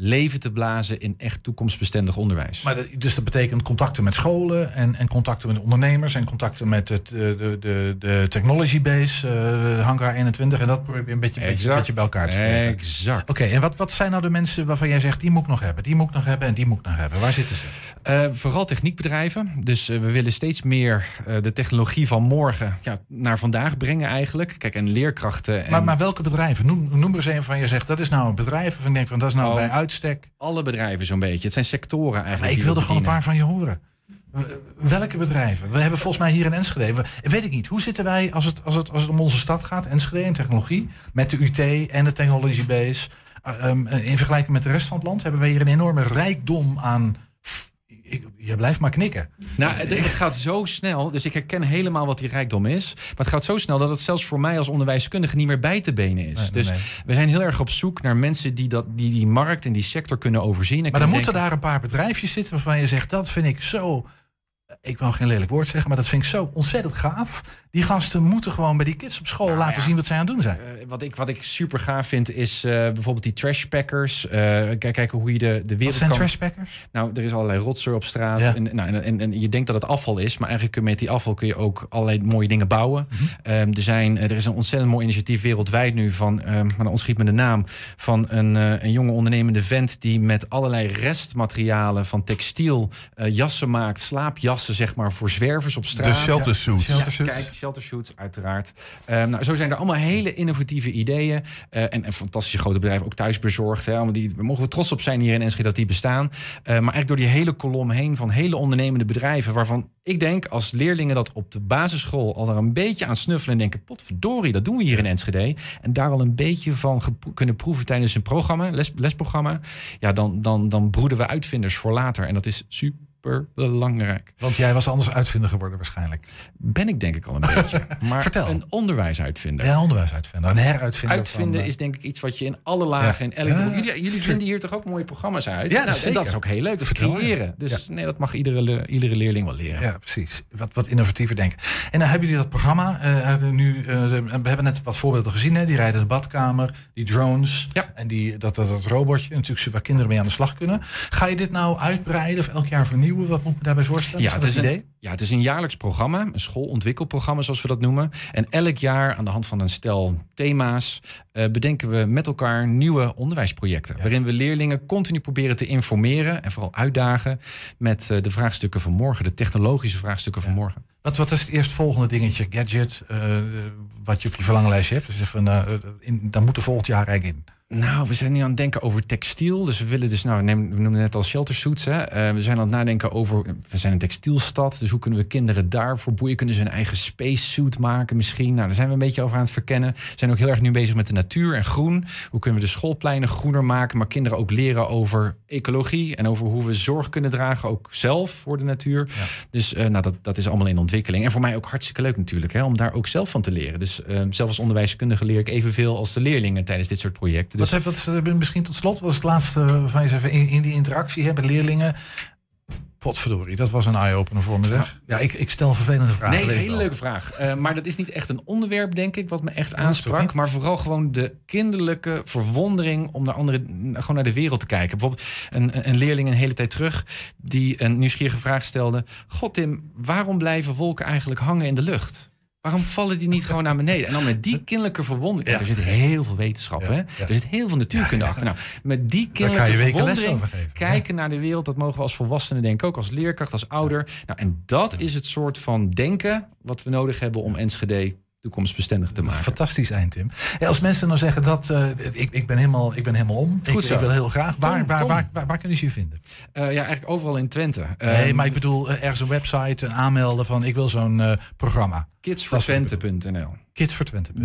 leven te blazen in echt toekomstbestendig onderwijs. Maar dus dat betekent contacten met scholen en, en contacten met ondernemers en contacten met het, eh, de, de, de technology base, eh, Hangar 21 en dat probeer je een beetje, beetje, Exact. beetje bij elkaar te verenigen. Exact. Oké, en wat, wat zijn nou de mensen waarvan jij zegt, die moet ik nog hebben, die moet ik nog hebben en die moet ik nog hebben? Waar zitten ze? Eh, vooral techniekbedrijven. Dus we willen steeds meer de technologie van morgen ja, naar vandaag brengen eigenlijk. Kijk, en leerkrachten. En Maar, maar welke bedrijven? Noem, noem er eens een van je zegt, dat is nou een bedrijf waarvan ik denk van dat is nou Oh, bij uitstek. alle bedrijven zo'n beetje. Het zijn sectoren eigenlijk. Maar ik wilde gewoon een paar van je horen. Welke bedrijven? We hebben volgens mij hier in Enschede. we- weet ik niet. Hoe zitten wij als het, als, het, als het om onze stad gaat, Enschede en technologie, met de UT en de Technology Base? Uh, um, in vergelijking met de rest van het land hebben wij hier een enorme rijkdom aan. Je blijft maar knikken. Nou, het, het gaat zo snel. Dus ik herken helemaal wat die rijkdom is. Maar het gaat zo snel dat het zelfs voor mij als onderwijskundige niet meer bij te benen is. Nee, dus nee. we zijn heel erg op zoek naar mensen die dat, die, die markt en die sector kunnen overzien. En Maar dan moeten denken- daar een paar bedrijfjes zitten waarvan je zegt, dat vind ik zo... Ik wil geen lelijk woord zeggen, maar dat vind ik zo ontzettend gaaf. Die gasten moeten gewoon bij die kids op school laten Nou ja. zien wat zij aan het doen zijn. Eh, wat, ik, wat ik super gaaf vind is eh, bijvoorbeeld die trashpackers. Eh kijk, kijken hoe je de, de wereld Wat zijn kan... trashpackers? Nou, er is allerlei rotzooi op straat. Ja. En, nou, en, en, en je denkt dat het afval is, maar eigenlijk kun je met die afval kun je ook allerlei mooie dingen bouwen. Mhm. Ehm, er, zijn, er is een ontzettend mooi initiatief wereldwijd nu van, ehm maar dan ontschiet me de naam, van een, eh, een jonge ondernemende vent die met allerlei restmaterialen van textiel eh, jassen maakt, slaapjassen zeg maar voor zwervers op straat. De shelter suits. Ja, Shelter suits. kijk, shelter shoots uiteraard. Ehm, nou, zo zijn er allemaal hele innovatieve ideeën eh, en, en fantastische grote bedrijven, ook thuisbezorgd. Hè, die, mogen we trots op zijn hier in Enschede dat die bestaan. Eh, maar eigenlijk door die hele kolom heen van hele ondernemende bedrijven, waarvan ik denk als leerlingen dat op de basisschool al daar een beetje aan snuffelen en denken, potverdorie, dat doen we hier in Enschede. En daar al een beetje van kunnen proeven tijdens een programma, les, lesprogramma. Ja, dan, dan, dan broeden we uitvinders voor later. En dat is super belangrijk. Want jij was anders uitvinder geworden waarschijnlijk. Ben ik denk ik al een beetje. Maar Vertel. een onderwijsuitvinder. Ja, onderwijsuitvinder. Een heruitvinder. Uitvinden van, is denk ik iets wat je in alle lagen Ja. en elk Ja, jullie, jullie vinden hier toch ook mooie programma's uit? Ja, Nou, en dat is ook heel leuk. Dat Vertel, ja. creëren. Dus nee, dat mag iedere, iedere leerling wel leren. Ja, precies. Wat, wat innovatiever denken. En dan hebben jullie dat programma. eh, nu, eh, we hebben net wat voorbeelden gezien. Hè? Die rijden de badkamer, die drones. En die, dat, dat, dat robotje. Natuurlijk waar kinderen mee aan de slag kunnen. Ga je dit nou uitbreiden of elk jaar vernieuwen? Wat moet ik me daarbij voorstellen? Ja, is het dat is, het een, idee? ja, het is een jaarlijks programma, een schoolontwikkelprogramma zoals we dat noemen. En elk jaar aan de hand van een stel thema's eh, bedenken we met elkaar nieuwe onderwijsprojecten. Waarin we leerlingen continu proberen te informeren en vooral uitdagen met eh, de vraagstukken van morgen, de technologische vraagstukken van morgen. Wat, wat is het eerstvolgende dingetje, gadget, eh, wat je op je verlanglijstje hebt? Dus even, in, dan moet er volgend jaar eigenlijk in. Nou, we zijn nu aan het denken over textiel. Dus we willen dus, nou, we nemen- we noemen het net al shelter suits. Hè. Eh, we zijn aan het nadenken over, we zijn een textielstad. Dus hoe kunnen we kinderen daarvoor boeien? Kunnen ze een eigen spacesuit maken misschien? Nou, daar zijn we een beetje over aan het verkennen. We zijn ook heel erg nu bezig met de natuur en groen. Hoe kunnen we de schoolpleinen groener maken? Maar kinderen ook leren over ecologie. En over hoe we zorg kunnen dragen, ook zelf voor de natuur. Dus eh, nou, dat, dat is allemaal in ontwikkeling. En voor mij ook hartstikke leuk natuurlijk, hè, om daar ook zelf van te leren. Dus eh, zelf als onderwijskundige leer ik evenveel als de leerlingen tijdens dit soort projecten. Dus Wat, heeft, wat is, misschien tot slot, wat is het laatste waarvan je zegt in, in die interactie hè, met leerlingen? Potverdorie, dat was een eye-opener voor me zeg. Ja, ik, ik stel vervelende vragen. Nee, is een hele leuke vraag. Eh, maar dat is niet echt een onderwerp, denk ik, wat me echt aansprak. Maar vooral gewoon de kinderlijke verwondering om naar, andere, gewoon naar de wereld te kijken. Bijvoorbeeld een, een leerling een hele tijd terug die een nieuwsgierige vraag stelde. God Tim, waarom blijven wolken eigenlijk hangen in de lucht? Waarom vallen die niet gewoon naar beneden? En dan met die kinderlijke verwondering. Ja. Er zit heel veel wetenschap, hè? ja. Er zit heel veel natuurkunde achter. Nou, met die kinderlijke verwondering kijken naar de wereld, dat mogen we als volwassenen denken, ook als leerkracht, als ouder. Nou, en dat is het soort van denken wat we nodig hebben om Enschede toekomstbestendig te maken. Fantastisch eind, Tim. Ja, als mensen nou zeggen dat eh, ik, ik, ben helemaal, ik ben helemaal om. Ik, Goed ik wil heel graag. Waar, Kom, waar, kom. waar, waar, waar kunnen ze je vinden? Eh, ja, eigenlijk overal in Twente. nee, Ehm, maar ik bedoel eh, ergens een website, een aanmelden van ik wil zo'n programma. Kidsfortwente.nl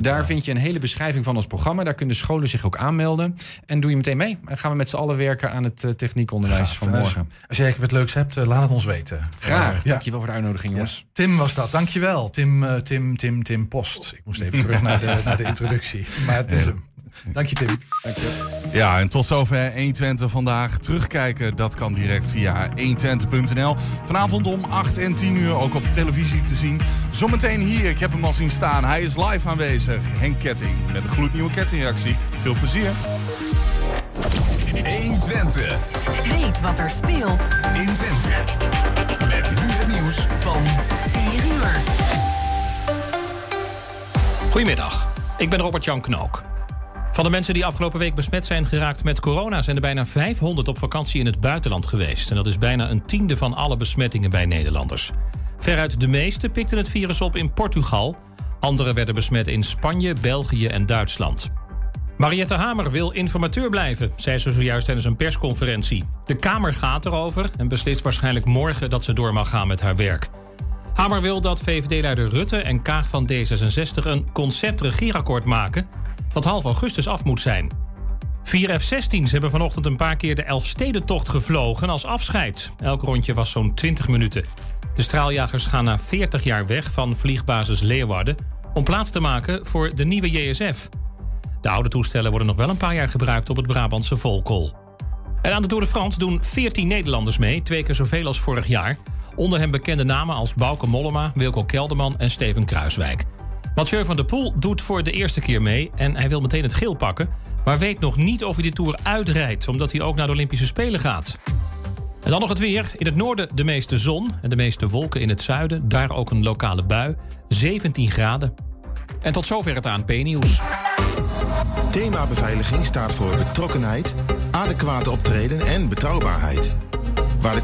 Daar vind je een hele beschrijving van ons programma. Daar kunnen scholen zich ook aanmelden. En doe je meteen mee. En gaan we met z'n allen werken aan het eh, techniekonderwijs van morgen. Als jij wat leuks hebt, eh, laat het ons weten. Graag. Ja. Dankjewel voor de uitnodiging, jongens. Tim was dat, dankjewel. Tim, eh, Tim, Tim, Tim Post. Ik moest even terug naar de, naar de introductie. Maar het is hem. Dank je, Tim. Ja, en tot zover 120 vandaag. Terugkijken, dat kan direct via 120.nl. Vanavond om 8 en 10 uur ook op televisie te zien. Zometeen hier, ik heb hem al zien staan. Hij is live aanwezig. Henk Ketting met een gloednieuwe kettingreactie. Veel plezier. 120. Weet wat er speelt in Twente. Met nu het nieuws van 4 uur. Goedemiddag, ik ben Robert-Jan Knook. Van de mensen die afgelopen week besmet zijn geraakt met corona... zijn er bijna 500 op vakantie in het buitenland geweest. En dat is bijna een tiende van alle besmettingen bij Nederlanders. Veruit de meeste pikten het virus op in Portugal. Anderen werden besmet in Spanje, België en Duitsland. Mariette Hamer wil informateur blijven, zei ze zojuist tijdens een persconferentie. De Kamer gaat erover en beslist waarschijnlijk morgen dat ze door mag gaan met haar werk. Hamer wil dat VVD-leider Rutte en Kaag van D66 een concept-regeerakkoord maken dat half augustus af moet zijn. Vier F-16's hebben vanochtend een paar keer de Elfstedentocht gevlogen als afscheid. Elk rondje was zo'n 20 minuten. De straaljagers gaan na 40 jaar weg van vliegbasis Leeuwarden om plaats te maken voor de nieuwe JSF. De oude toestellen worden nog wel een paar jaar gebruikt op het Brabantse Volkel. En aan de Tour de France doen 14 Nederlanders mee, twee keer zoveel als vorig jaar. Onder hen bekende namen als Bauke Mollema, Wilco Kelderman en Steven Kruiswijk. Mathieu van der Poel doet voor de eerste keer mee en hij wil meteen het geel pakken, maar weet nog niet of hij de Tour uitrijdt, omdat hij ook naar de Olympische Spelen gaat. En dan nog het weer. In het noorden de meeste zon en de meeste wolken in het zuiden. Daar ook een lokale bui. 17 graden. En tot zover het ANP-nieuws. Thema beveiliging staat voor betrokkenheid, adequate optreden en betrouwbaarheid. Waar de